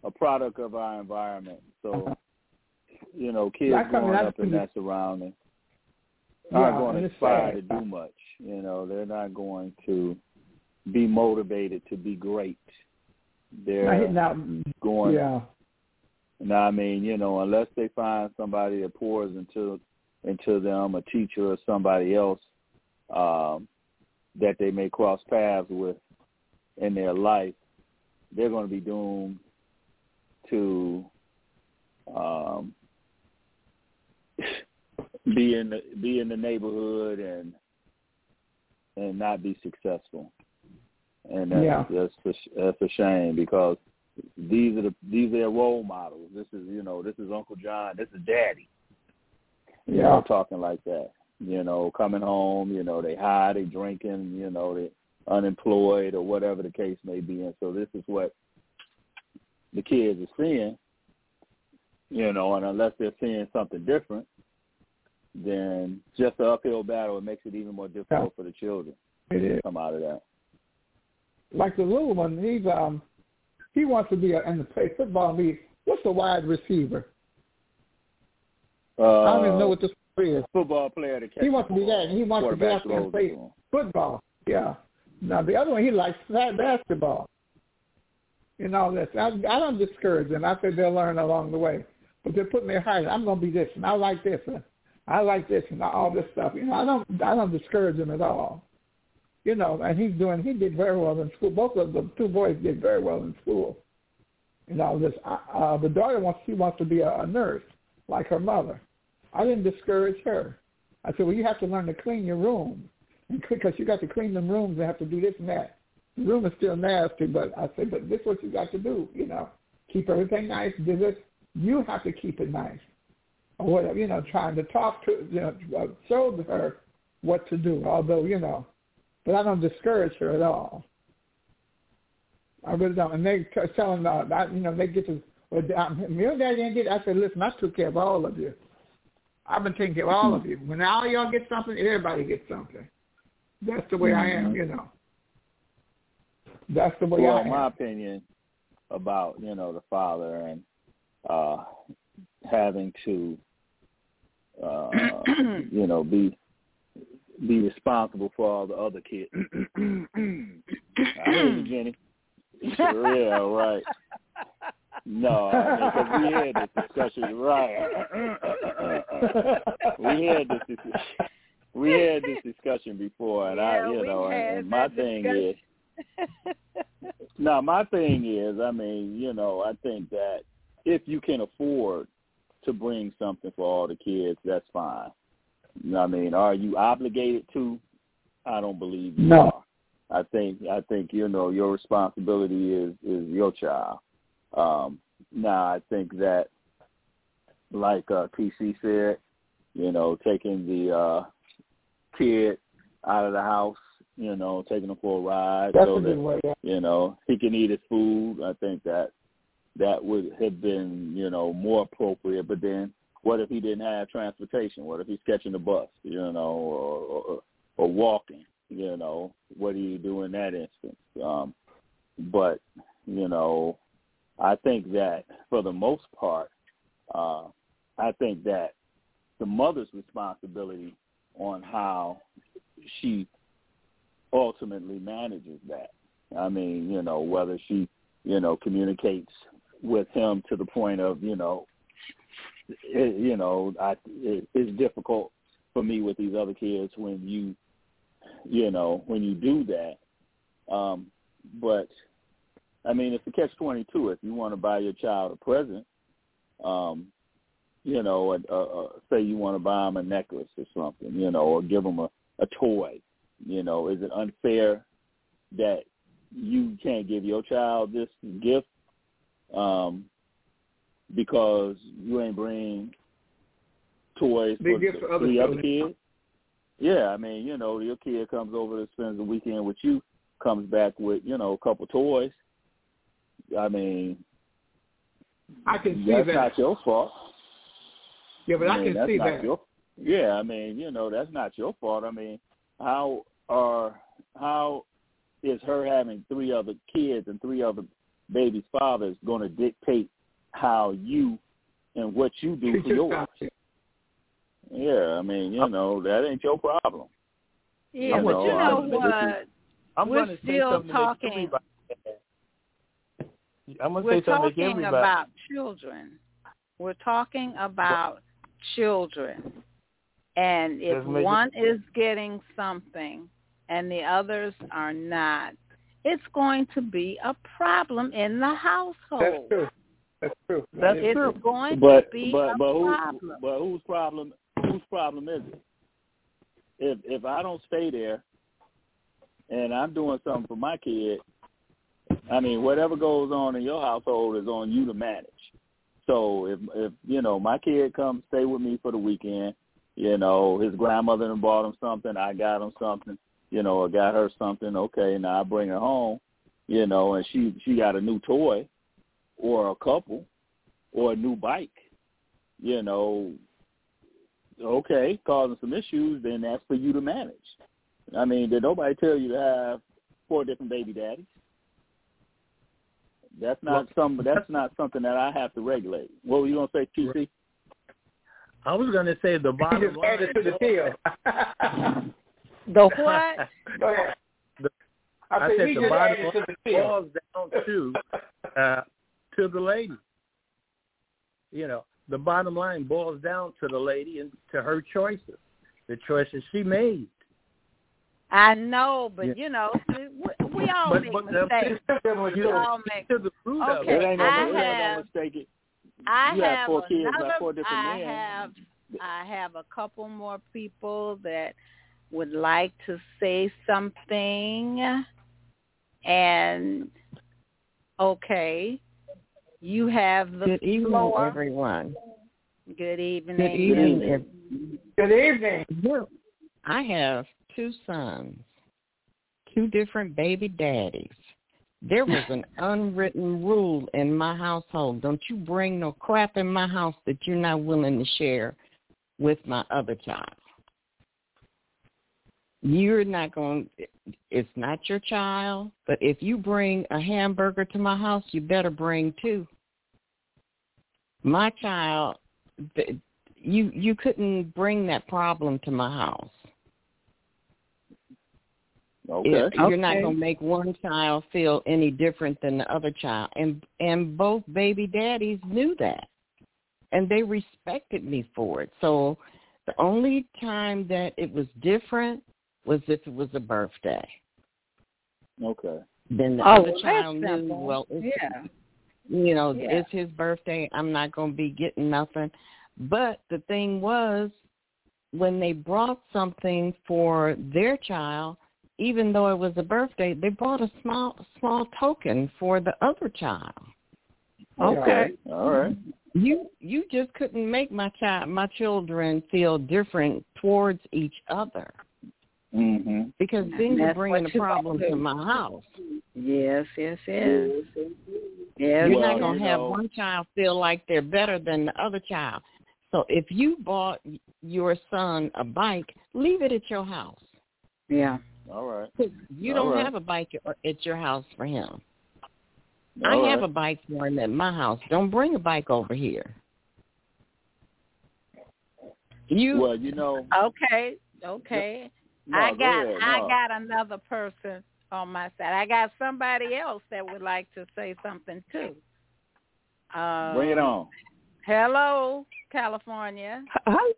a product of our environment. So, Uh-huh. you know, kids Like, I mean, growing that's up in pretty- that surrounding Yeah, aren't going to it's aspire to do much. You know, they're not going to be motivated to be great. They're Now, now, going yeah. Now, I mean, you know, unless they find somebody that pours into into them, a teacher or somebody else um, that they may cross paths with in their life, they're going to be doomed to um, be in the, be in the neighborhood and and not be successful. And that's Yeah. that's that's a shame because these are the these are their role models. This is you know this is Uncle John. This is Daddy. You Yeah. know, talking like that. You know, coming home. You know, they high, they drinking. You know, they unemployed or whatever the case may be. And so this is what the kids are seeing. You know, and unless they're seeing something different, then just the uphill battle it makes it even more difficult for the children It is. to come out of that. Like the little one, he's um he wants to be a, in the play football league. What's a wide receiver? Uh, I don't even know what this is. football player to catch He wants to be that, and he wants to quarterback out there and play to football. Yeah. Now the other one, he likes basketball. And all this. I, I don't discourage them. I say they'll learn along the way. But they're putting their height. I'm going to be this, and I like this, and I like this, and all this stuff. You know, I don't, I don't discourage them at all. You know, and he's doing. He did very well in school. Both of the two boys did very well in school. And all this. Uh, uh, the daughter wants. She wants to be a, a nurse, like her mother. I didn't discourage her. I said, well, you have to learn to clean your room, because you got to clean them rooms and have to do this and that. The room is still nasty, but I said, but this is what you got to do. You know, keep everything nice. Do this. You have to keep it nice, or whatever. You know, trying to talk to, you know, uh, show her what to do. Although, you know, but I don't discourage her at all. I really don't. And they t- telling, uh, I, you know, they get to, well, your daddy didn't get. I said, listen, I took care of all of you. I've been taking care of all of you. When all y'all get something, everybody gets something. That's the way I am, you know. That's the way well, I am. my opinion about you know the father and uh having to uh you know be be responsible for all the other kids. I hear you, Jenny. yeah, right. No, because we had this discussion, right? we had this dis- we had this discussion before, and I, you know, and, and my thing discussion. is, no, my thing is, I mean, you know, I think that if you can afford to bring something for all the kids, that's fine. You know what I mean, are you obligated to? I don't believe you No. are. I think I think you know your responsibility is is your child. Um, now I think that, like uh, TC said, you know, taking the uh, kid out of the house, you know, taking him for a ride That's so a that way. Yeah. you know he can eat his food. I think that that would have been you know more appropriate. But then, what if he didn't have transportation? What if he's catching the bus? You know, or or, or walking? You know, what do you do in that instance? Um, but you know, I think that for the most part, uh, I think that the mother's responsibility on how she ultimately manages that. I mean, you know, whether she, you know, communicates with him to the point of, you know, it, you know, I it, it's difficult for me with these other kids when you, you know, when you do that. Um, but I mean, it's a catch twenty two. If you want to buy your child a present, um, you know, a, a, a, say you want to buy them a necklace or something, you know, or give them a, a toy. You know, is it unfair that you can't give your child this gift um, because you ain't bring toys Big for gift for other the other kids? Yeah, I mean, you know, your kid comes over to spend the weekend with you, comes back with, you know, a couple toys. I mean, I can see that's that. not your fault. yeah, but I, I can see that. Your, yeah, I mean, you know, that's not your fault. I mean, how are how is her having three other kids and three other babies' fathers going to dictate how you and what you do for your yours? Yeah, I mean, you uh, know, that ain't your problem. Yeah, You but know, you know I- what? I'm We're going to say still something to make talking- I'm going to We're say something to talking everybody. about children. We're talking about children. And if Let's make it- one is getting something and the others are not, it's going to be a problem in the household. That's true. That's true. That's it's true. going But to be but a but who problem. but whose problem whose problem is it? If if I don't stay there and I'm doing something for my kid, I mean whatever goes on in your household is on you to manage. So if if you know my kid comes stay with me for the weekend, you know his grandmother done bought him something, I got him something, you know, I got her something. Okay, now I bring her home, you know, and she she got a new toy or a couple or a new bike, you know, okay, causing some issues, then that's for you to manage. I mean, did nobody tell you to have four different baby daddies? That's not some. That's not something that I have to regulate. What were you gonna say, TC? I was going to say the He bottom just line. added to the deal. The what? Go ahead. The- I, I said said the bottom line the deal. boils down to uh, to the lady. You know, the bottom line boils down to the lady and to her choices, the choices she made. I know, but Yeah. you know, we, we all But- make but the- mistakes. You We all make. to the root of Okay, It it. ain't no, I it ain't have- no mistake. It- I you have have four kids by another. four different I men. have. I have a couple more people that would like to say something, and okay, you have the Good evening, floor. everyone. Good evening. Good evening. evening. Good evening. Well, I have two sons, two different baby daddies. There was an unwritten rule in my household. Don't you bring no crap in my house that you're not willing to share with my other child. You're not going, it's not your child, but if you bring a hamburger to my house, you better bring two. My child, th- you you couldn't bring that problem to my house. Okay. If you're not going to make one child feel any different than the other child, and and both baby daddies knew that, and they respected me for it. So the only time that it was different was if it was a birthday. Okay. Then the Oh, other well, child knew. simple. Well, it's, Yeah. You know, Yeah. it's his birthday. I'm not going to be getting nothing. But the thing was, when they brought something for their child, even though it was a birthday, they brought a small small token for the other child. Okay. All right. You you just couldn't make my child my children feel different towards each other Mhm. because then you're bringing what a problem to my house. Yes. Yes. Yes. Yes. You're Well, not going you to have know- one child feel like they're better than the other child. So if you bought your son a bike, leave it at your house. Yeah. All right. 'Cause You All don't right. have a bike at- at your house for him. All I have a bike for him at my house. Don't bring a bike over here. You Well, you know. Okay. Okay. No, I go got ahead. I No. got another person on my side. I got somebody else that would like to say something too. Uh, Bring it on. Hello. California. Hi.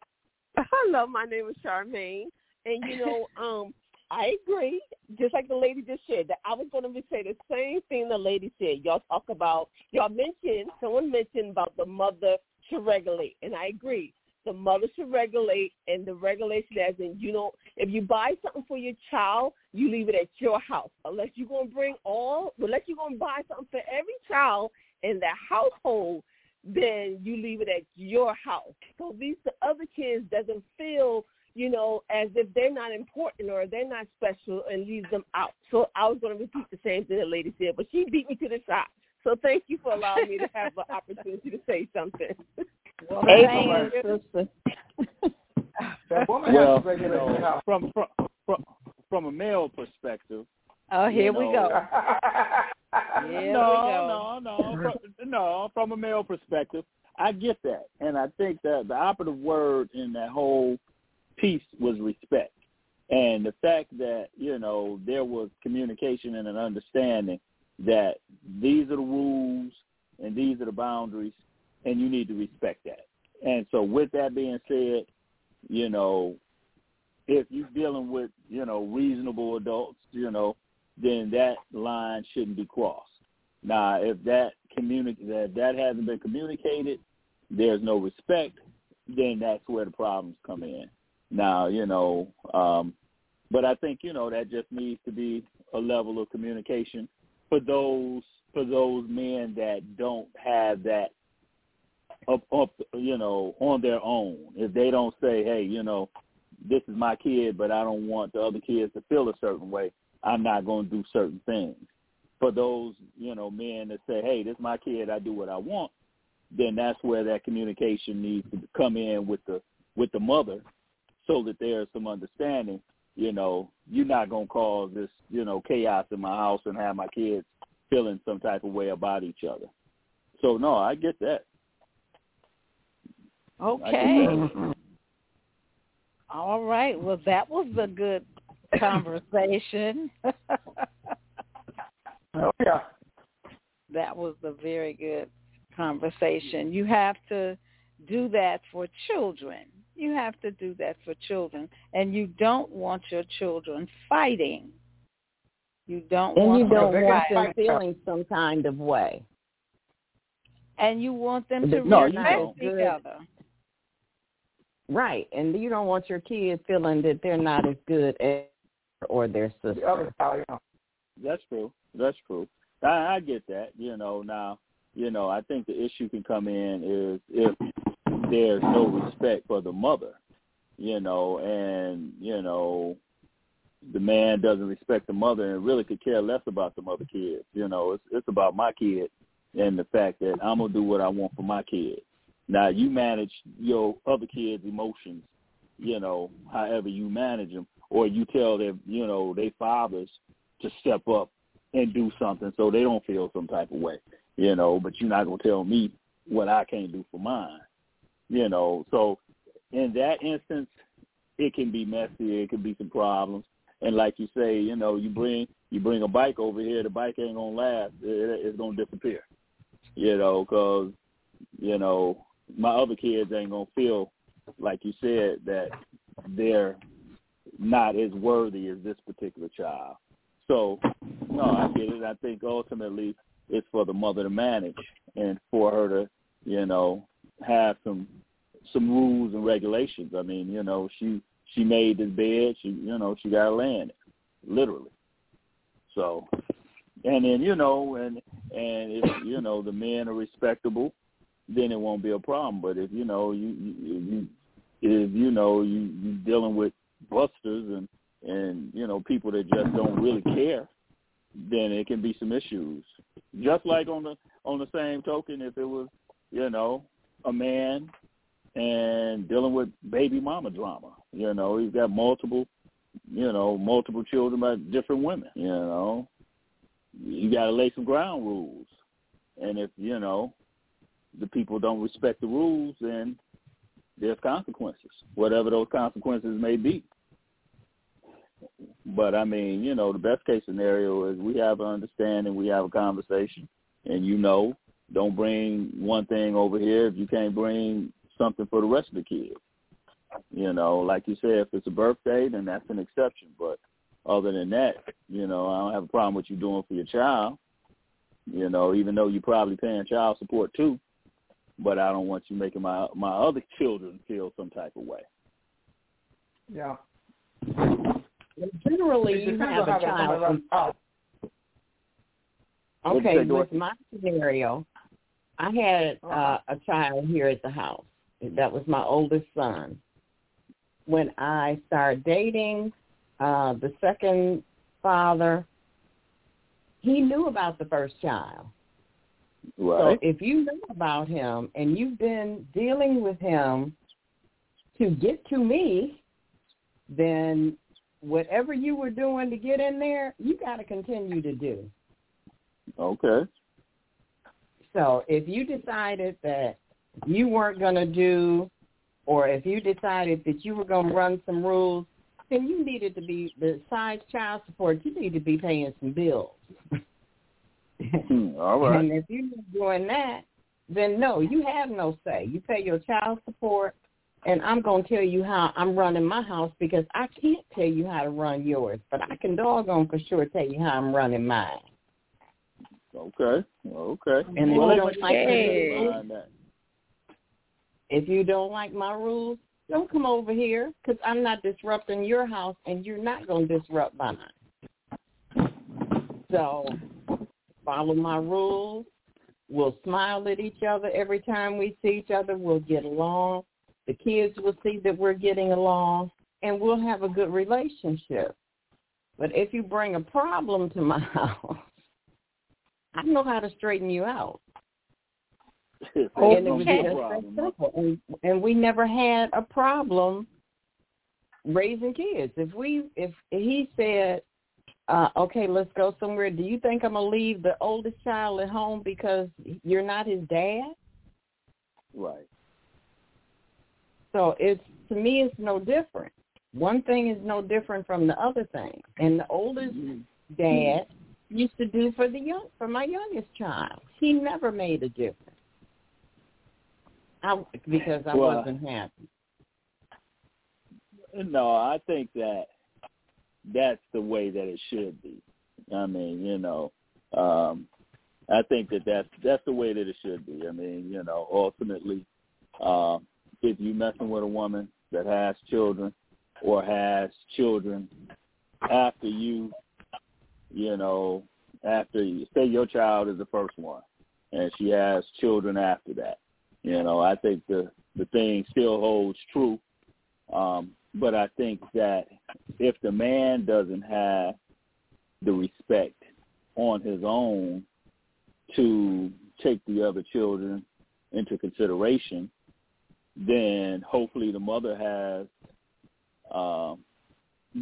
Hello, my name is Charmaine, and you know, um, I agree. Just like the lady just said, that I was going to say the same thing the lady said. Y'all talk about, y'all mentioned, someone mentioned about the mother should regulate, and I agree. The mother should regulate, and the regulation as in, you know, if you buy something for your child, you leave it at your house. Unless you're going to bring all, unless you're going to buy something for every child in the household, then you leave it at your house. So these the other kids doesn't feel, you know, as if they're not important or they're not special and leave them out. So I was going to repeat the same thing the lady said, but she beat me to the shot. So thank you for allowing me to have the opportunity to say something. Well, Amen, sister. well, you know, from, from from from a male perspective. Oh, here know, we go. Here no, no, no, from, no. From a male perspective, I get that, and I think that the operative word in that whole piece was respect, and the fact that you know there was communication and an understanding that these are the rules and these are the boundaries, and you need to respect that. And so, with that being said, you know, if you're dealing with you know reasonable adults, you know, then that line shouldn't be crossed. Now, if that communi- that that hasn't been communicated, there's no respect, then that's where the problems come in. Now, you know, um, but I think you know that just needs to be a level of communication for those for those men that don't have that up up you know on their own. If they don't say, hey, you know, this is my kid, but I don't want the other kids to feel a certain way. I'm not going to do certain things. For those, you know, men that say, "Hey, this is my kid. I do what I want," then that's where that communication needs to come in with the with the mother, so that there's some understanding. You know, you're not going to cause this, you know, chaos in my house and have my kids feeling some type of way about each other. So no, I get that. Okay. All right. Well, that was a good conversation. oh yeah. That was a very good conversation. You have to do that for children. You have to do that for children. And you don't want your children fighting. You don't and want you don't them want them feeling some kind of way. And you want them to No, respect each other. Right. And you don't want your kids feeling that they're not as good as or their The sister. other side, yeah. That's true. That's true. I, I get that. You know, now, you know, I think the issue can come in is if there's no respect for the mother, you know, and you know, the man doesn't respect the mother and really could care less about the mother kids. You know, it's it's about my kid and the fact that I'm gonna do what I want for my kid. Now you manage your other kids' emotions, you know, however you manage them, or you tell their, you know, their fathers to step up and do something so they don't feel some type of way, you know. But you're not gonna tell me what I can't do for mine, you know. So in that instance, it can be messy. It can be some problems. And like you say, you know, you bring you bring a bike over here, the bike ain't gonna last. It, it's gonna disappear, you know, because you know my other kids ain't gonna feel like you said that they're not as worthy as this particular child. So no, I get it. I think ultimately it's for the mother to manage and for her to, you know, have some some rules and regulations. I mean, you know, she she made this bed, she you know, she gotta in it. Literally. So and then, you know, and and if you know the men are respectable, then it won't be a problem. But if you know you you, you if you know you you dealing with busters and and you know people that just don't really care, then it can be some issues. Just like on the on the same token, if it was you know a man and dealing with baby mama drama, you know he's got multiple you know multiple children by different women, you know you got to lay some ground rules, and if you know the people don't respect the rules, then there's consequences, whatever those consequences may be. But I mean, you know, the best case scenario is we have an understanding, we have a conversation, and you know, don't bring one thing over here if you can't bring something for the rest of the kids. You know, like you said, if it's a birthday, then that's an exception. But other than that, you know, I don't have a problem with you doing for your child. You know, even though you're probably paying child support too, but I don't want you making my my other children feel some type of way. Yeah. Generally, you have a child. Okay, with my scenario, I had uh, a child here at the house. That was my oldest son. When I started dating uh, the second father, he knew about the first child. Right. So if you know about him and you've been dealing with him to get to me, then whatever you were doing to get in there, you got to continue to do. Okay. So if you decided that you weren't going to do, or if you decided that you were going to run some rules, then you needed to be, besides child support, you need to be paying some bills. All right. And if you're not doing that, then no, you have no say. You pay your child support, and I'm going to tell you how I'm running my house because I can't tell you how to run yours, but I can doggone for sure tell you how I'm running mine. Okay. Okay. And if well, you don't like my rules, if you don't like my rules, don't come over here because I'm not disrupting your house, and you're not going to disrupt mine. So follow my rules. We'll smile at each other every time we see each other. We'll get along. The kids will see that we're getting along, and we'll have a good relationship. But if you bring a problem to my house, I know how to straighten you out. And Okay. just that simple. And, and we never had a problem raising kids. If we, if he said, uh, okay, let's go somewhere. Do you think I'm gonna leave the oldest child at home because you're not his dad? Right. So it's to me, it's no different. One thing is no different from the other thing. And the oldest dad used to do for the young for my youngest child. He never made a difference. I because I Well, wasn't happy. No, I think that that's the way that it should be. I mean, you know, um, I think that that's that's the way that it should be. I mean, you know, ultimately, um, if you messing with a woman that has children or has children after you, you know, after you say your child is the first one, and she has children after that, you know, I think the the thing still holds true. Um, but I think that if the man doesn't have the respect on his own to take the other children into consideration, then hopefully the mother has um,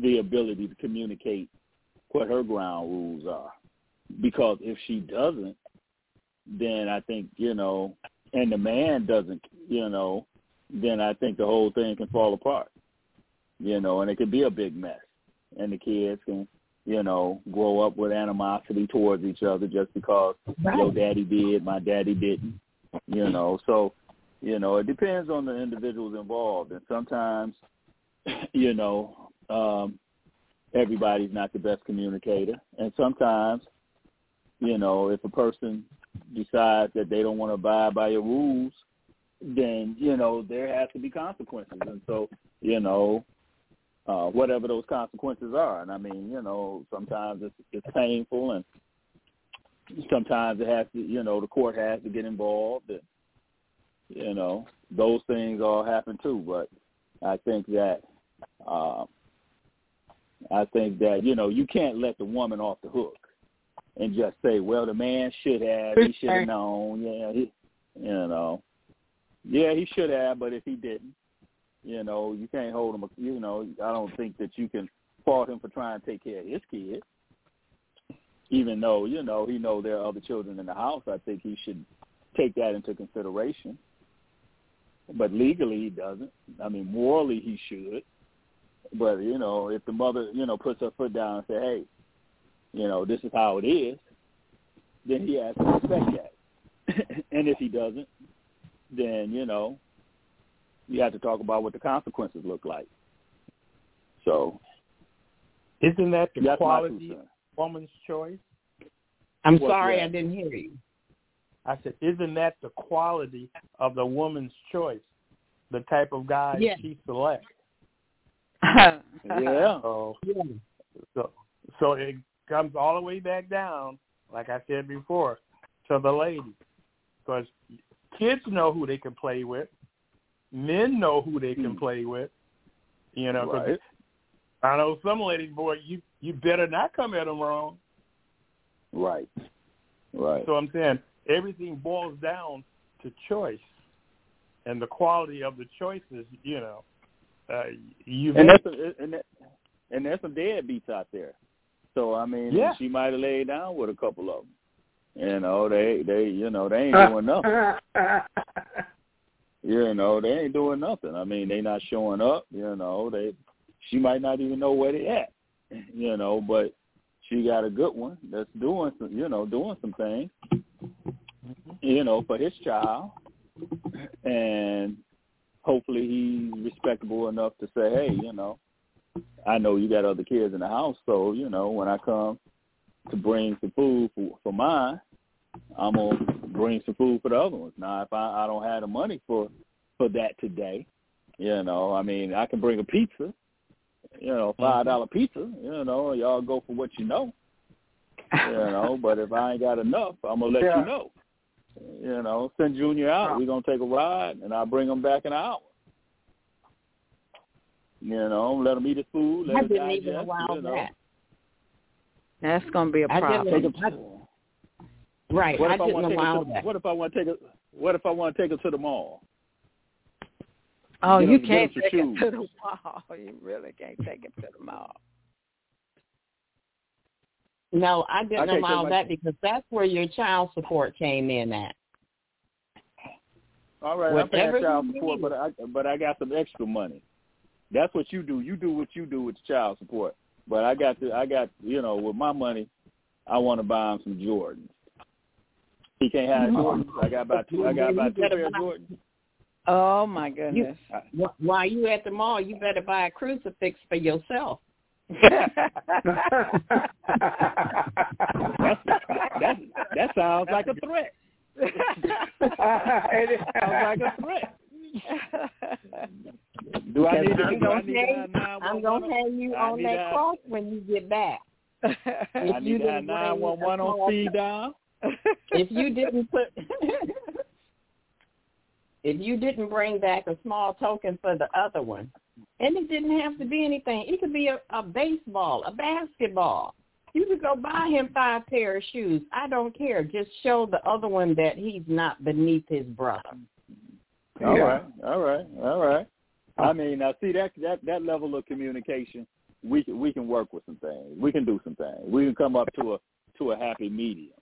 the ability to communicate what her ground rules are. Because if she doesn't, then I think, you know, and the man doesn't, you know, then I think the whole thing can fall apart. You know, and it could be a big mess. And the kids can, you know, grow up with animosity towards each other just because your daddy did, my daddy didn't. You know, so you know, it depends on the individuals involved and sometimes, you know, um everybody's not the best communicator. And sometimes, you know, if a person decides that they don't want to abide by your rules, then, you know, there has to be consequences. And so, you know, uh, whatever those consequences are. And I mean, you know, sometimes it's, it's painful and sometimes it has to, you know, the court has to get involved and, you know, those things all happen too. But I think that, uh, I think that, you know, you can't let the woman off the hook and just say, well, the man should have, he should have known, yeah, he, you know, yeah, he should have, but if he didn't, you know, you can't hold him. You know, I don't think that you can fault him for trying to take care of his kid, even though you know he know there are other children in the house. I think he should take that into consideration. But legally, he doesn't. I mean, morally, he should. But you know, if the mother, you know, puts her foot down and say, "Hey, you know, this is how it is," then he has to respect that. and if he doesn't, then you know, you have to talk about what the consequences look like. So, isn't that the that's quality woman's choice? I'm What, sorry yeah. I didn't hear you. I said, isn't that the quality of the woman's choice? The type of guy Yeah. she selects. yeah, So, Yeah. so, so it comes all the way back down, like I said before, to the lady, because kids know who they can play with, men know who they can Hmm. play with. You know, right, I know some ladies, boy, you you better not come at them wrong. right, right. So I'm saying everything boils down to choice and the quality of the choices. You know, uh, you and that's a, and that, and there's some deadbeats out there. So I mean, Yeah. she might have laid down with a couple of them. You know, they they you know they ain't doing nothing. You know, they ain't doing nothing. I mean, they not showing up. You know, they she might not even know where they at. You know, but she got a good one that's doing some, you know, doing some things. Mm-hmm. You know, for his child, and hopefully he's respectable enough to say, hey, you know, I know you got other kids in the house, so you know, when I come to bring some food for, for mine, I'm gonna bring some food for the other ones. Now, if I, I don't have the money for for that today, you know, I mean, I can bring a pizza, you know, five dollar pizza, you know, y'all go for what you know, you know. But if I ain't got enough, I'm gonna let Yeah. you know. You know, send Junior out. We're gonna take a ride, and I'll bring him back in an hour. You know, let him eat his food. Let I him didn't even allow you know. that. That's going to be a problem. didn't- Take him, Right. what if I, didn't want to take allow to, that. What if I want to take her? What if I want to take her to the mall? Oh, you get him can't take it to the mall. You really can't take it to the mall. No, I didn't take allow that because that's where your child support came in at. All right, I'm paying Whatever child you support, but I but I got some extra money. That's what you do. You do what you do with the child support. But I got to I got you know with my money, I want to buy him some Jordans. He can't have Jordans. I got about two. I got about two You better pair of Jordans. Oh, my goodness. Wh- While you at the mall, you better buy a crucifix for yourself. That's, that that sounds like a threat. Sounds like a threat. Do I need to? I'm Do I gonna need to pay, have nine I'm gonna one? pay you I on need that cross when you get back. I If you need to have nine one one on speed dial. If you didn't put, if you didn't bring back a small token for the other one, and it didn't have to be anything. It could be a, a baseball, a basketball. You could go buy him five pair of shoes. I don't care. Just show the other one that he's not beneath his brother. All Yeah. right, all right, all right. I uh, mean, I see that that that level of communication, we can we can work with some things. We can do some things. We can come up to a to a happy medium.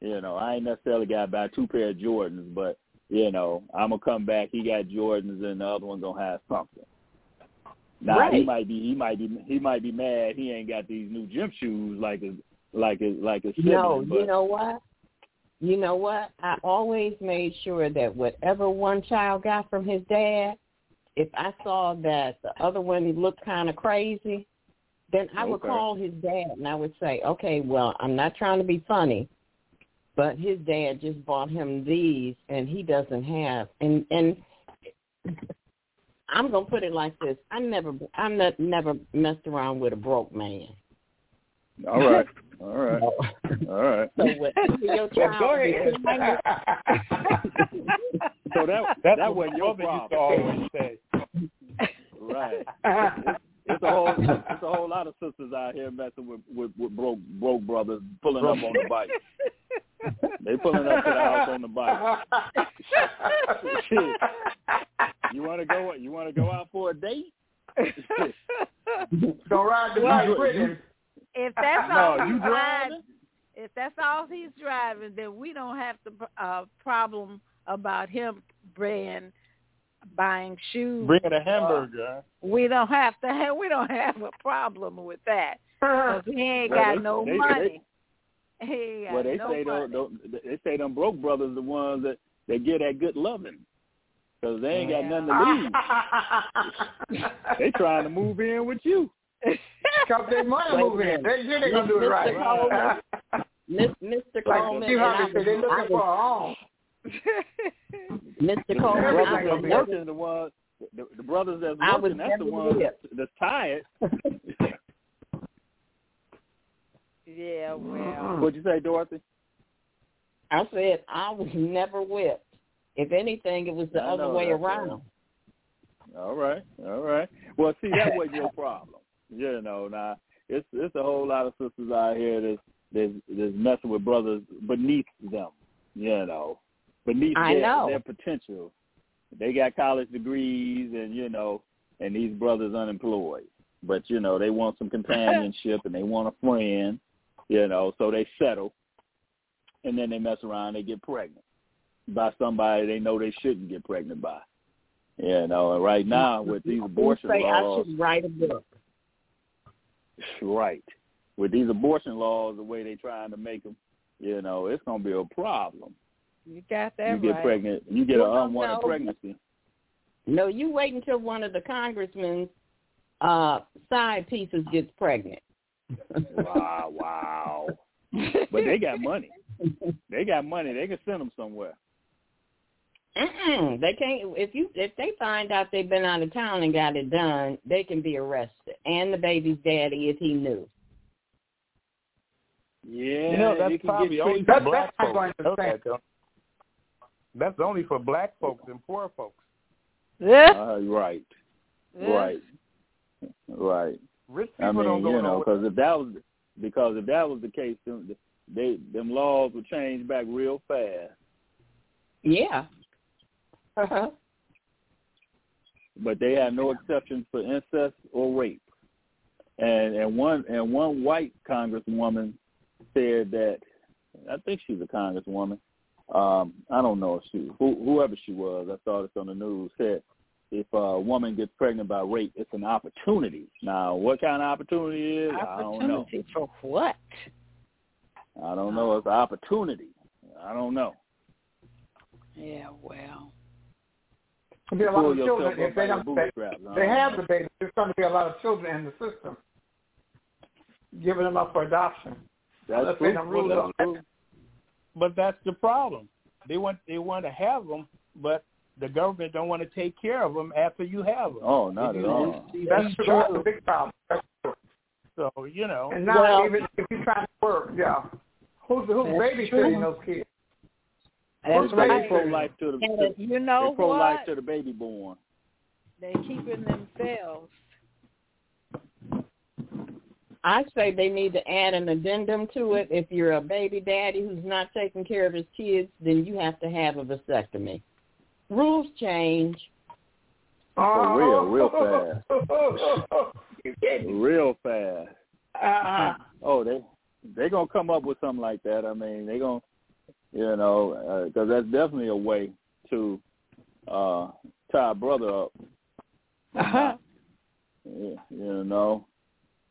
You know, I ain't necessarily got to buy two pair of Jordans, but you know, I'm gonna come back. He got Jordans, and the other one gonna have something. Now he might be he might be he might be mad he ain't got these new gym shoes like his like his like his No, sibling, but you know what? You know what? I always made sure that whatever one child got from his dad, if I saw that the other one looked kind of crazy, then I would call his dad and I would say, okay, well, I'm not trying to be funny, but his dad just bought him these and he doesn't have and and I'm gonna put it like this: I never, I ne- never messed around with a broke man. all right, all right, all right. So whatever your child go is. So that That's that wasn't your mother used to problem, always say. right? It's a whole it's a whole lot of sisters out here messing with with, with broke broke brothers pulling up on the bike. They pulling up to the house on the bike. You want to go? You want to go out for a date? Don't ride the Well, bike you- if that's No, all you he's driving? if that's all he's driving, then we don't have the uh, problem about him bringing buying shoes. Bringing a hamburger. We don't have to have we don't have a problem with that because he ain't got no money. He ain't got Well, they no say them, them, they say them broke brothers the ones that that get that good loving. because they ain't got nothing to lose. they trying to move in with you. Because they want to move in. They sure they gonna do it right. Miss, Mr. Coleman, Steve and I Harvey said, was, they I looking for a home. Mr. Coleman, Everything I brothers that's working the ones the, the brothers that's working, that's the never ones whipped. that's tired. Yeah, well. Mm-hmm. What'd you say, Dorothy? I said I was never whipped. If anything, it was the I other way that's around. All right, all right. Well, see, that wasn't your problem. You know, now it's it's a whole lot of sisters out here that's that's, that's messing with brothers beneath them. You know, beneath I their know. their potential. They got college degrees, and you know, and these brothers unemployed. But you know, they want some companionship and they want a friend. You know, so they settle, and then they mess around. They get pregnant by somebody they know they shouldn't get pregnant by. You know, and right now with these abortion say laws, I should write a book. right, with these abortion laws, the way they're trying to make them, you know, it's gonna be a problem. You got that you get right. pregnant, you get Well, an unwanted no. pregnancy. No, you wait until one of the congressmen's uh, side pieces gets pregnant. Wow, wow. But they got money. They got money. They can send them somewhere. Mm-mm, they can't. If you if they find out they've been out of town and got it done, they can be arrested, and the baby's daddy if he knew. Yeah, You know, that's you can probably get only treated. for black that's folks. going to Know say. that. That's only for black folks and poor folks. Uh, right, right, right. Rich I people don't mean, go you know, because if that was because if that was the case, then they them laws would change back real fast. Yeah. Uh-huh. But they have no exceptions for incest or rape. And and one and one white congresswoman said that I think she's a congresswoman. Um, I don't know if she who, whoever she was. I saw this on the news. Said if a woman gets pregnant by rape, it's an opportunity. Now, what kind of opportunity it is, I don't know. Opportunity for what? I don't know. Uh. It's an opportunity. I don't know. Yeah, well. There'll be a lot Pull of children up if they by don't. They, bootstraps. They have know. the baby. There's going to be a lot of children in the system, giving them up for adoption. That's Unless true. they don't rule That's true. But that's the problem. They want they want to have them, but the government don't want to take care of them after you have them. Oh, not at all. That's true. That's a big problem. That's true. So you know, And now Well- even if you're trying to work, yeah, who's who's babysitting those kids? That's They right. pro life to the to, You know they pro life to the baby born. They keeping themselves. I say they need to add an addendum to it. If you're a baby daddy who's not taking care of his kids, then you have to have a vasectomy. Rules change. Oh, real, real fast. Real fast. Uh-uh. Oh, they they gonna come up with something like that. I mean, they gonna, you know, because that's definitely a way to uh tie a brother up. Uh-huh. Yeah, you know,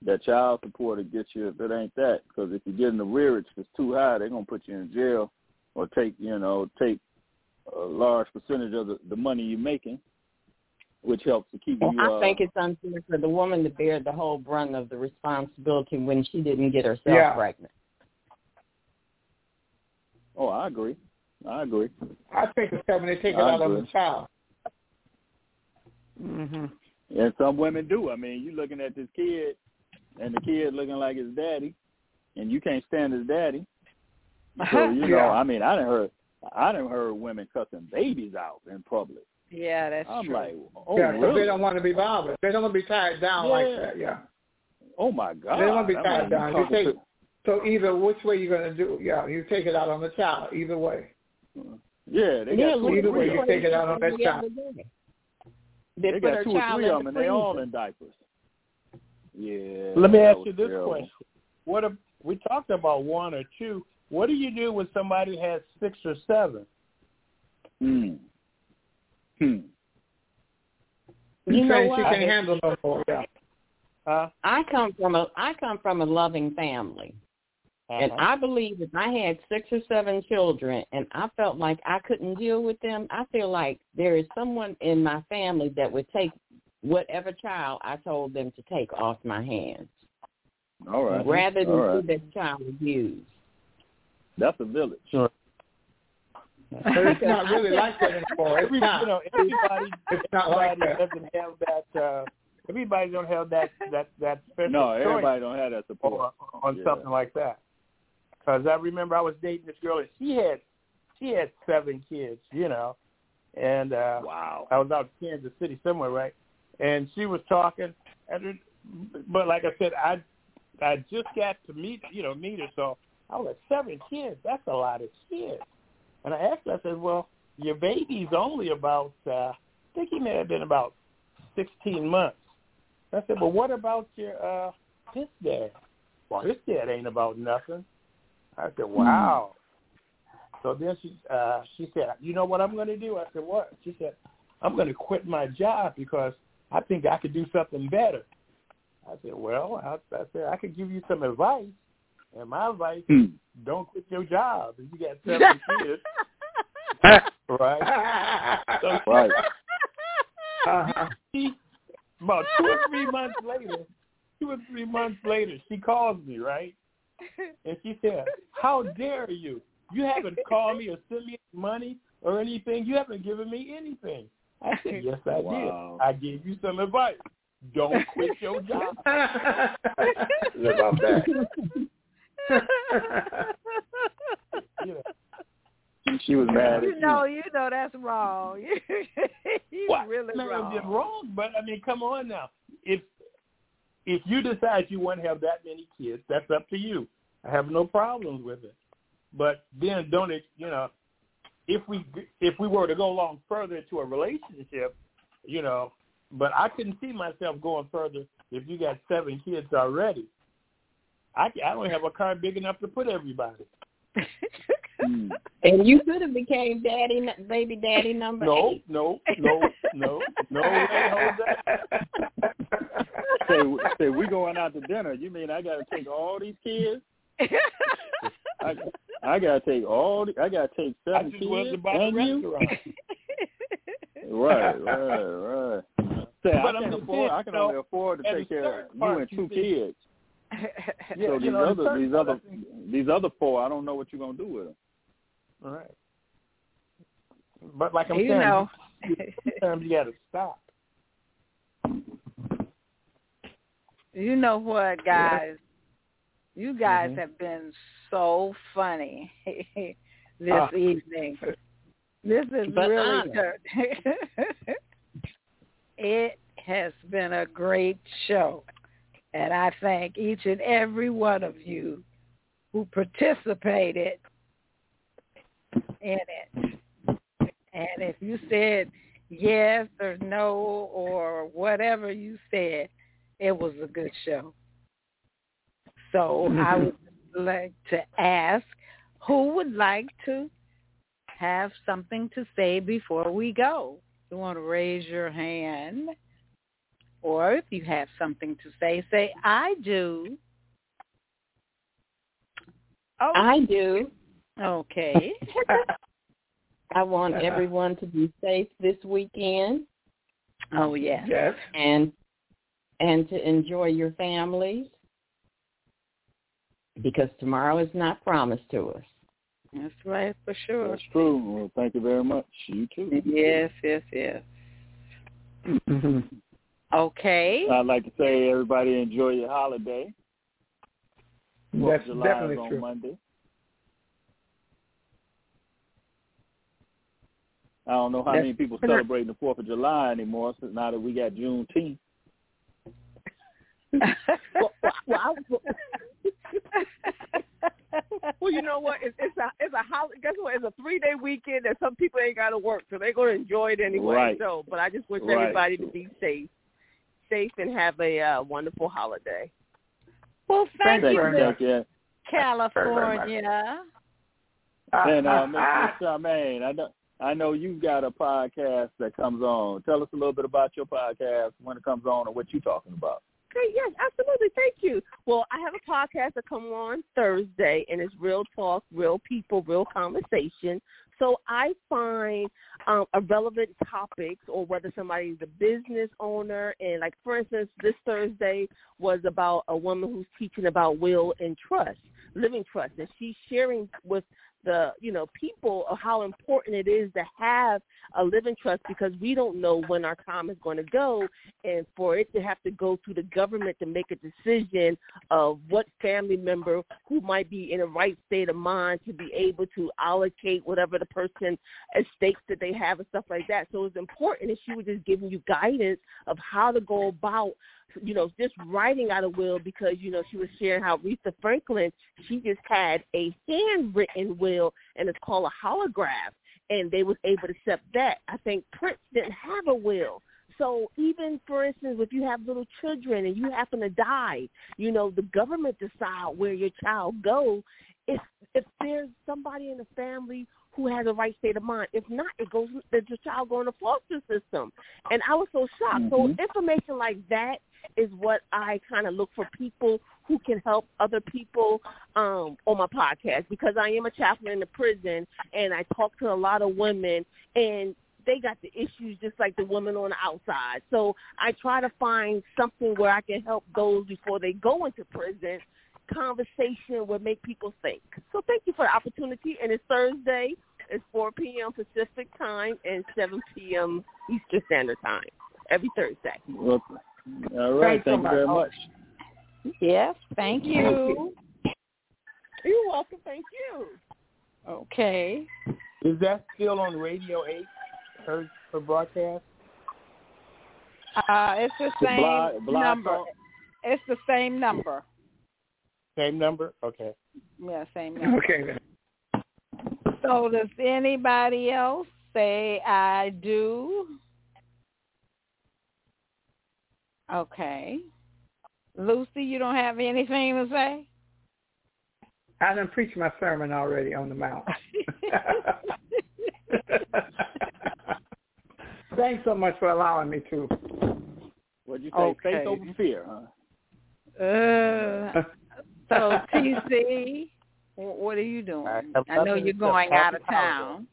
that child support will get you if it ain't that. Because if you're getting the rearage that's too high, they're gonna put you in jail or take, you know, take a large percentage of the, the money you're making, which helps to keep you. And I uh, think it's unfair for the woman to bear the whole brunt of the responsibility when she didn't get herself Yeah. pregnant. Oh, I agree. I agree. I think it's time when they take it out of the child. hmm And some women do. I mean, you looking at this kid, and the kid looking like his daddy, and you can't stand his daddy. So you know, Yeah. I mean, I didn't heard, I didn't heard women cussing babies out in public. Yeah, that's I'm true. like, oh yeah, because really? they don't want to be bothered. They don't want to be tied down like that. Yeah. oh my God! They don't want to be I'm tied like, down. You talking take so either which way you're going to do. Yeah, you take it out on the child. Either way. yeah, they yeah, got two or either way, three you of take it out on that the child. them. They, They put got two or three of them, and they all in diapers. Yeah. let me ask you this terrible. question: What if we talked about one or two? What do you do when somebody has six or seven? Hmm. Hmm. You know what? she can handle no more. Yeah. Huh? I come from a I come from a loving family. And Uh-huh. I believe if I had six or seven children and I felt like I couldn't deal with them, I feel like there is someone in my family that would take whatever child I told them to take off my hands All right. rather than All right. see that child abused. That's a village. Sure. But it's not really like that anymore. It's Every, not. you know, everybody, It's not like everybody that. doesn't have that. Uh, everybody don't have that that that special No, everybody don't have that on, support. on Yeah. something like that. Because I remember I was dating this girl and she had she had seven kids, you know, and uh, Wow. I was out in Kansas City somewhere, right? And she was talking, and it, but like I said, I I just got to meet you know meet her, so I was like seven kids. That's a lot of kids. And I asked her, I said, well, your baby's only about uh, I think he may have been about sixteen months. I said, well, what about your uh, his dad? Well, his dad ain't about nothing. I said, wow. So then she uh, she said, you know what I'm going to do? I said, what? She said, I'm going to quit my job because I think I could do something better. I said, well, I, I said I could give you some advice, and my advice Hmm. don't quit your job if you got seven kids, right? So Right. Uh-huh. she, about two or three months later, two or three months later, she calls me, right? And she said, "How dare you? You haven't called me or sent me money or anything. You haven't given me anything." I said, "Yes, I Wow. did. I gave you some advice. Don't quit your job." About that? You know, she was mad you at know, you know that's wrong. you What? really no, wrong. it's wrong, but I mean, come on now. If if you decide you want to have that many kids, that's up to you. I have no problems with it. But then don't it, you know, if we if we were to go along further into a relationship, you know, but I couldn't see myself going further if you got seven kids already. I I don't have a car big enough to put everybody. Hmm. And you could have became daddy, baby daddy number No, eight. no, no, no, no way, Jose. Say, say we going out to dinner. You mean I got to take all these kids? I, I got to take all. The, I got to take I seven just kids was about and you. Right, right, right. Say, But I I'm can afford. saying, I can you only afford to take care of you and two kids. Yeah, so these know, other these other these other four, I don't know what you're gonna do with them. All right. But like I'm you saying, know. sometimes you got to stop. You know what, guys? You guys Mhm. have been so funny this Ah. evening. This is really honest. good. it has been a great show. And I thank each and every one of you who participated in it. And if you said yes or no or whatever you said, it was a good show. So mm-hmm. I would like to ask who would like to have something to say before we go. You want to raise your hand, or if you have something to say, say I do. Oh, I do. okay. I want uh-huh. everyone to be safe this weekend oh yes. Yes. and and to enjoy your families because tomorrow is not promised to us. That's right for sure. That's true. Well, thank you very much. You too. Yes, yes, yes. Okay. I'd like to say everybody enjoy your holiday. That's July definitely is on true. Monday. I don't know how That's- many people celebrating the Fourth of July anymore. Since now that we got Juneteenth. well, well, well, well, well, you know what? It's, it's a it's a holiday. Guess what? It's a three day weekend and some people ain't got to work, so they're gonna enjoy it anyway. Right. So, but I just wish Right. everybody to be safe, safe, and have a uh, wonderful holiday. well, thank, Thank you, you, Miss thank you. California. And uh, Mr. Charmaine, I know I know you've got a podcast that comes on. Tell us a little bit about your podcast when it comes on and what you're talking about. Okay, yes, absolutely. Thank you. Well, I have a podcast that comes on Thursday, and it's real talk, real people, real conversation. So I find um, a relevant topics, or whether somebody's a business owner, and like for instance, this Thursday was about a woman who's teaching about will and trust, living trust, and she's sharing with the you know people of how important it is to have a living trust because we don't know when our time is going to go. And for it to have to go through the government to make a decision of what family member who might be in a right state of mind to be able to allocate whatever the person estates that they have and stuff like that. So it's important that she was just giving you guidance of how to go about you know, just writing out a will because, you know, she was sharing how Aretha Franklin, she just had a handwritten will and it's called a holograph and they was able to accept that. I think Prince didn't have a will. So even for instance, if you have little children and you happen to die, you know, the government decide where your child goes. If if there's somebody in the family who has a right state of mind. If not, it goes the, the child go in the foster system. And I was so shocked. Mm-hmm. So information like that is what I kind of look for people who can help other people um, on my podcast because I am a chaplain in the prison and I talk to a lot of women and they got the issues just like the women on the outside. So I try to find something where I can help those before they go into prison. Conversation will make people think. So thank you for the opportunity. And it's Thursday. It's 4 p.m. Pacific time and 7 p.m. Eastern Standard Time every Thursday. All right. Thank you very much. Yes. Thank you. You're welcome. Thank you. Okay. Is that still on Radio 8, her, her broadcast? Uh, it's the same the blog, number. Talk? It's the same number. Same number? Okay. Yeah, same number. Okay then. So does anybody else say I do? Okay. Lucy, you don't have anything to say? I done preached my sermon already on the mount. Thanks so much for allowing me to. What'd you say? Okay. Faith over fear, huh? Uh, so, TC, what are you doing? I, I know you're going out of town.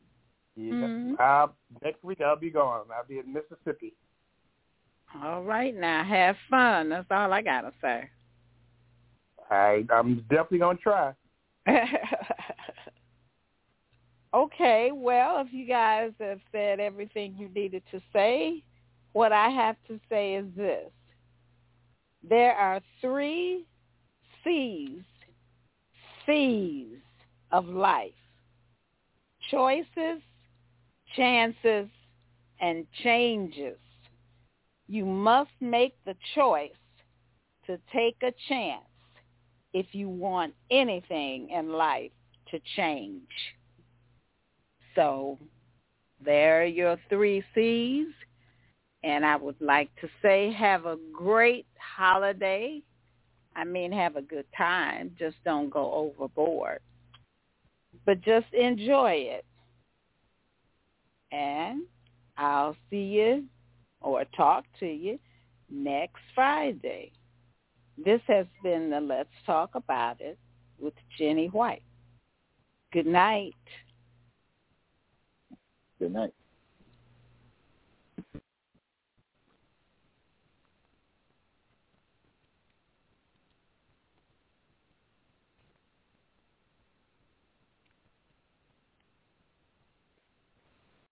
Yeah. Mm-hmm. Uh, next week I'll be gone. I'll be in Mississippi. All right, now have fun. That's all I gotta say. I I'm definitely gonna try. okay, well, if you guys have said everything you needed to say, what I have to say is this. There are three C's, C's of life. Choices, chances, and changes you must make the choice to take a chance if you want anything in life to change. So there are your three C's. And I would like to say have a great holiday. I mean, have a good time. Just don't go overboard. But just enjoy it. And I'll see you or talk to you next Friday. This has been the Let's Talk About It with Jenny White. Good night. Good night.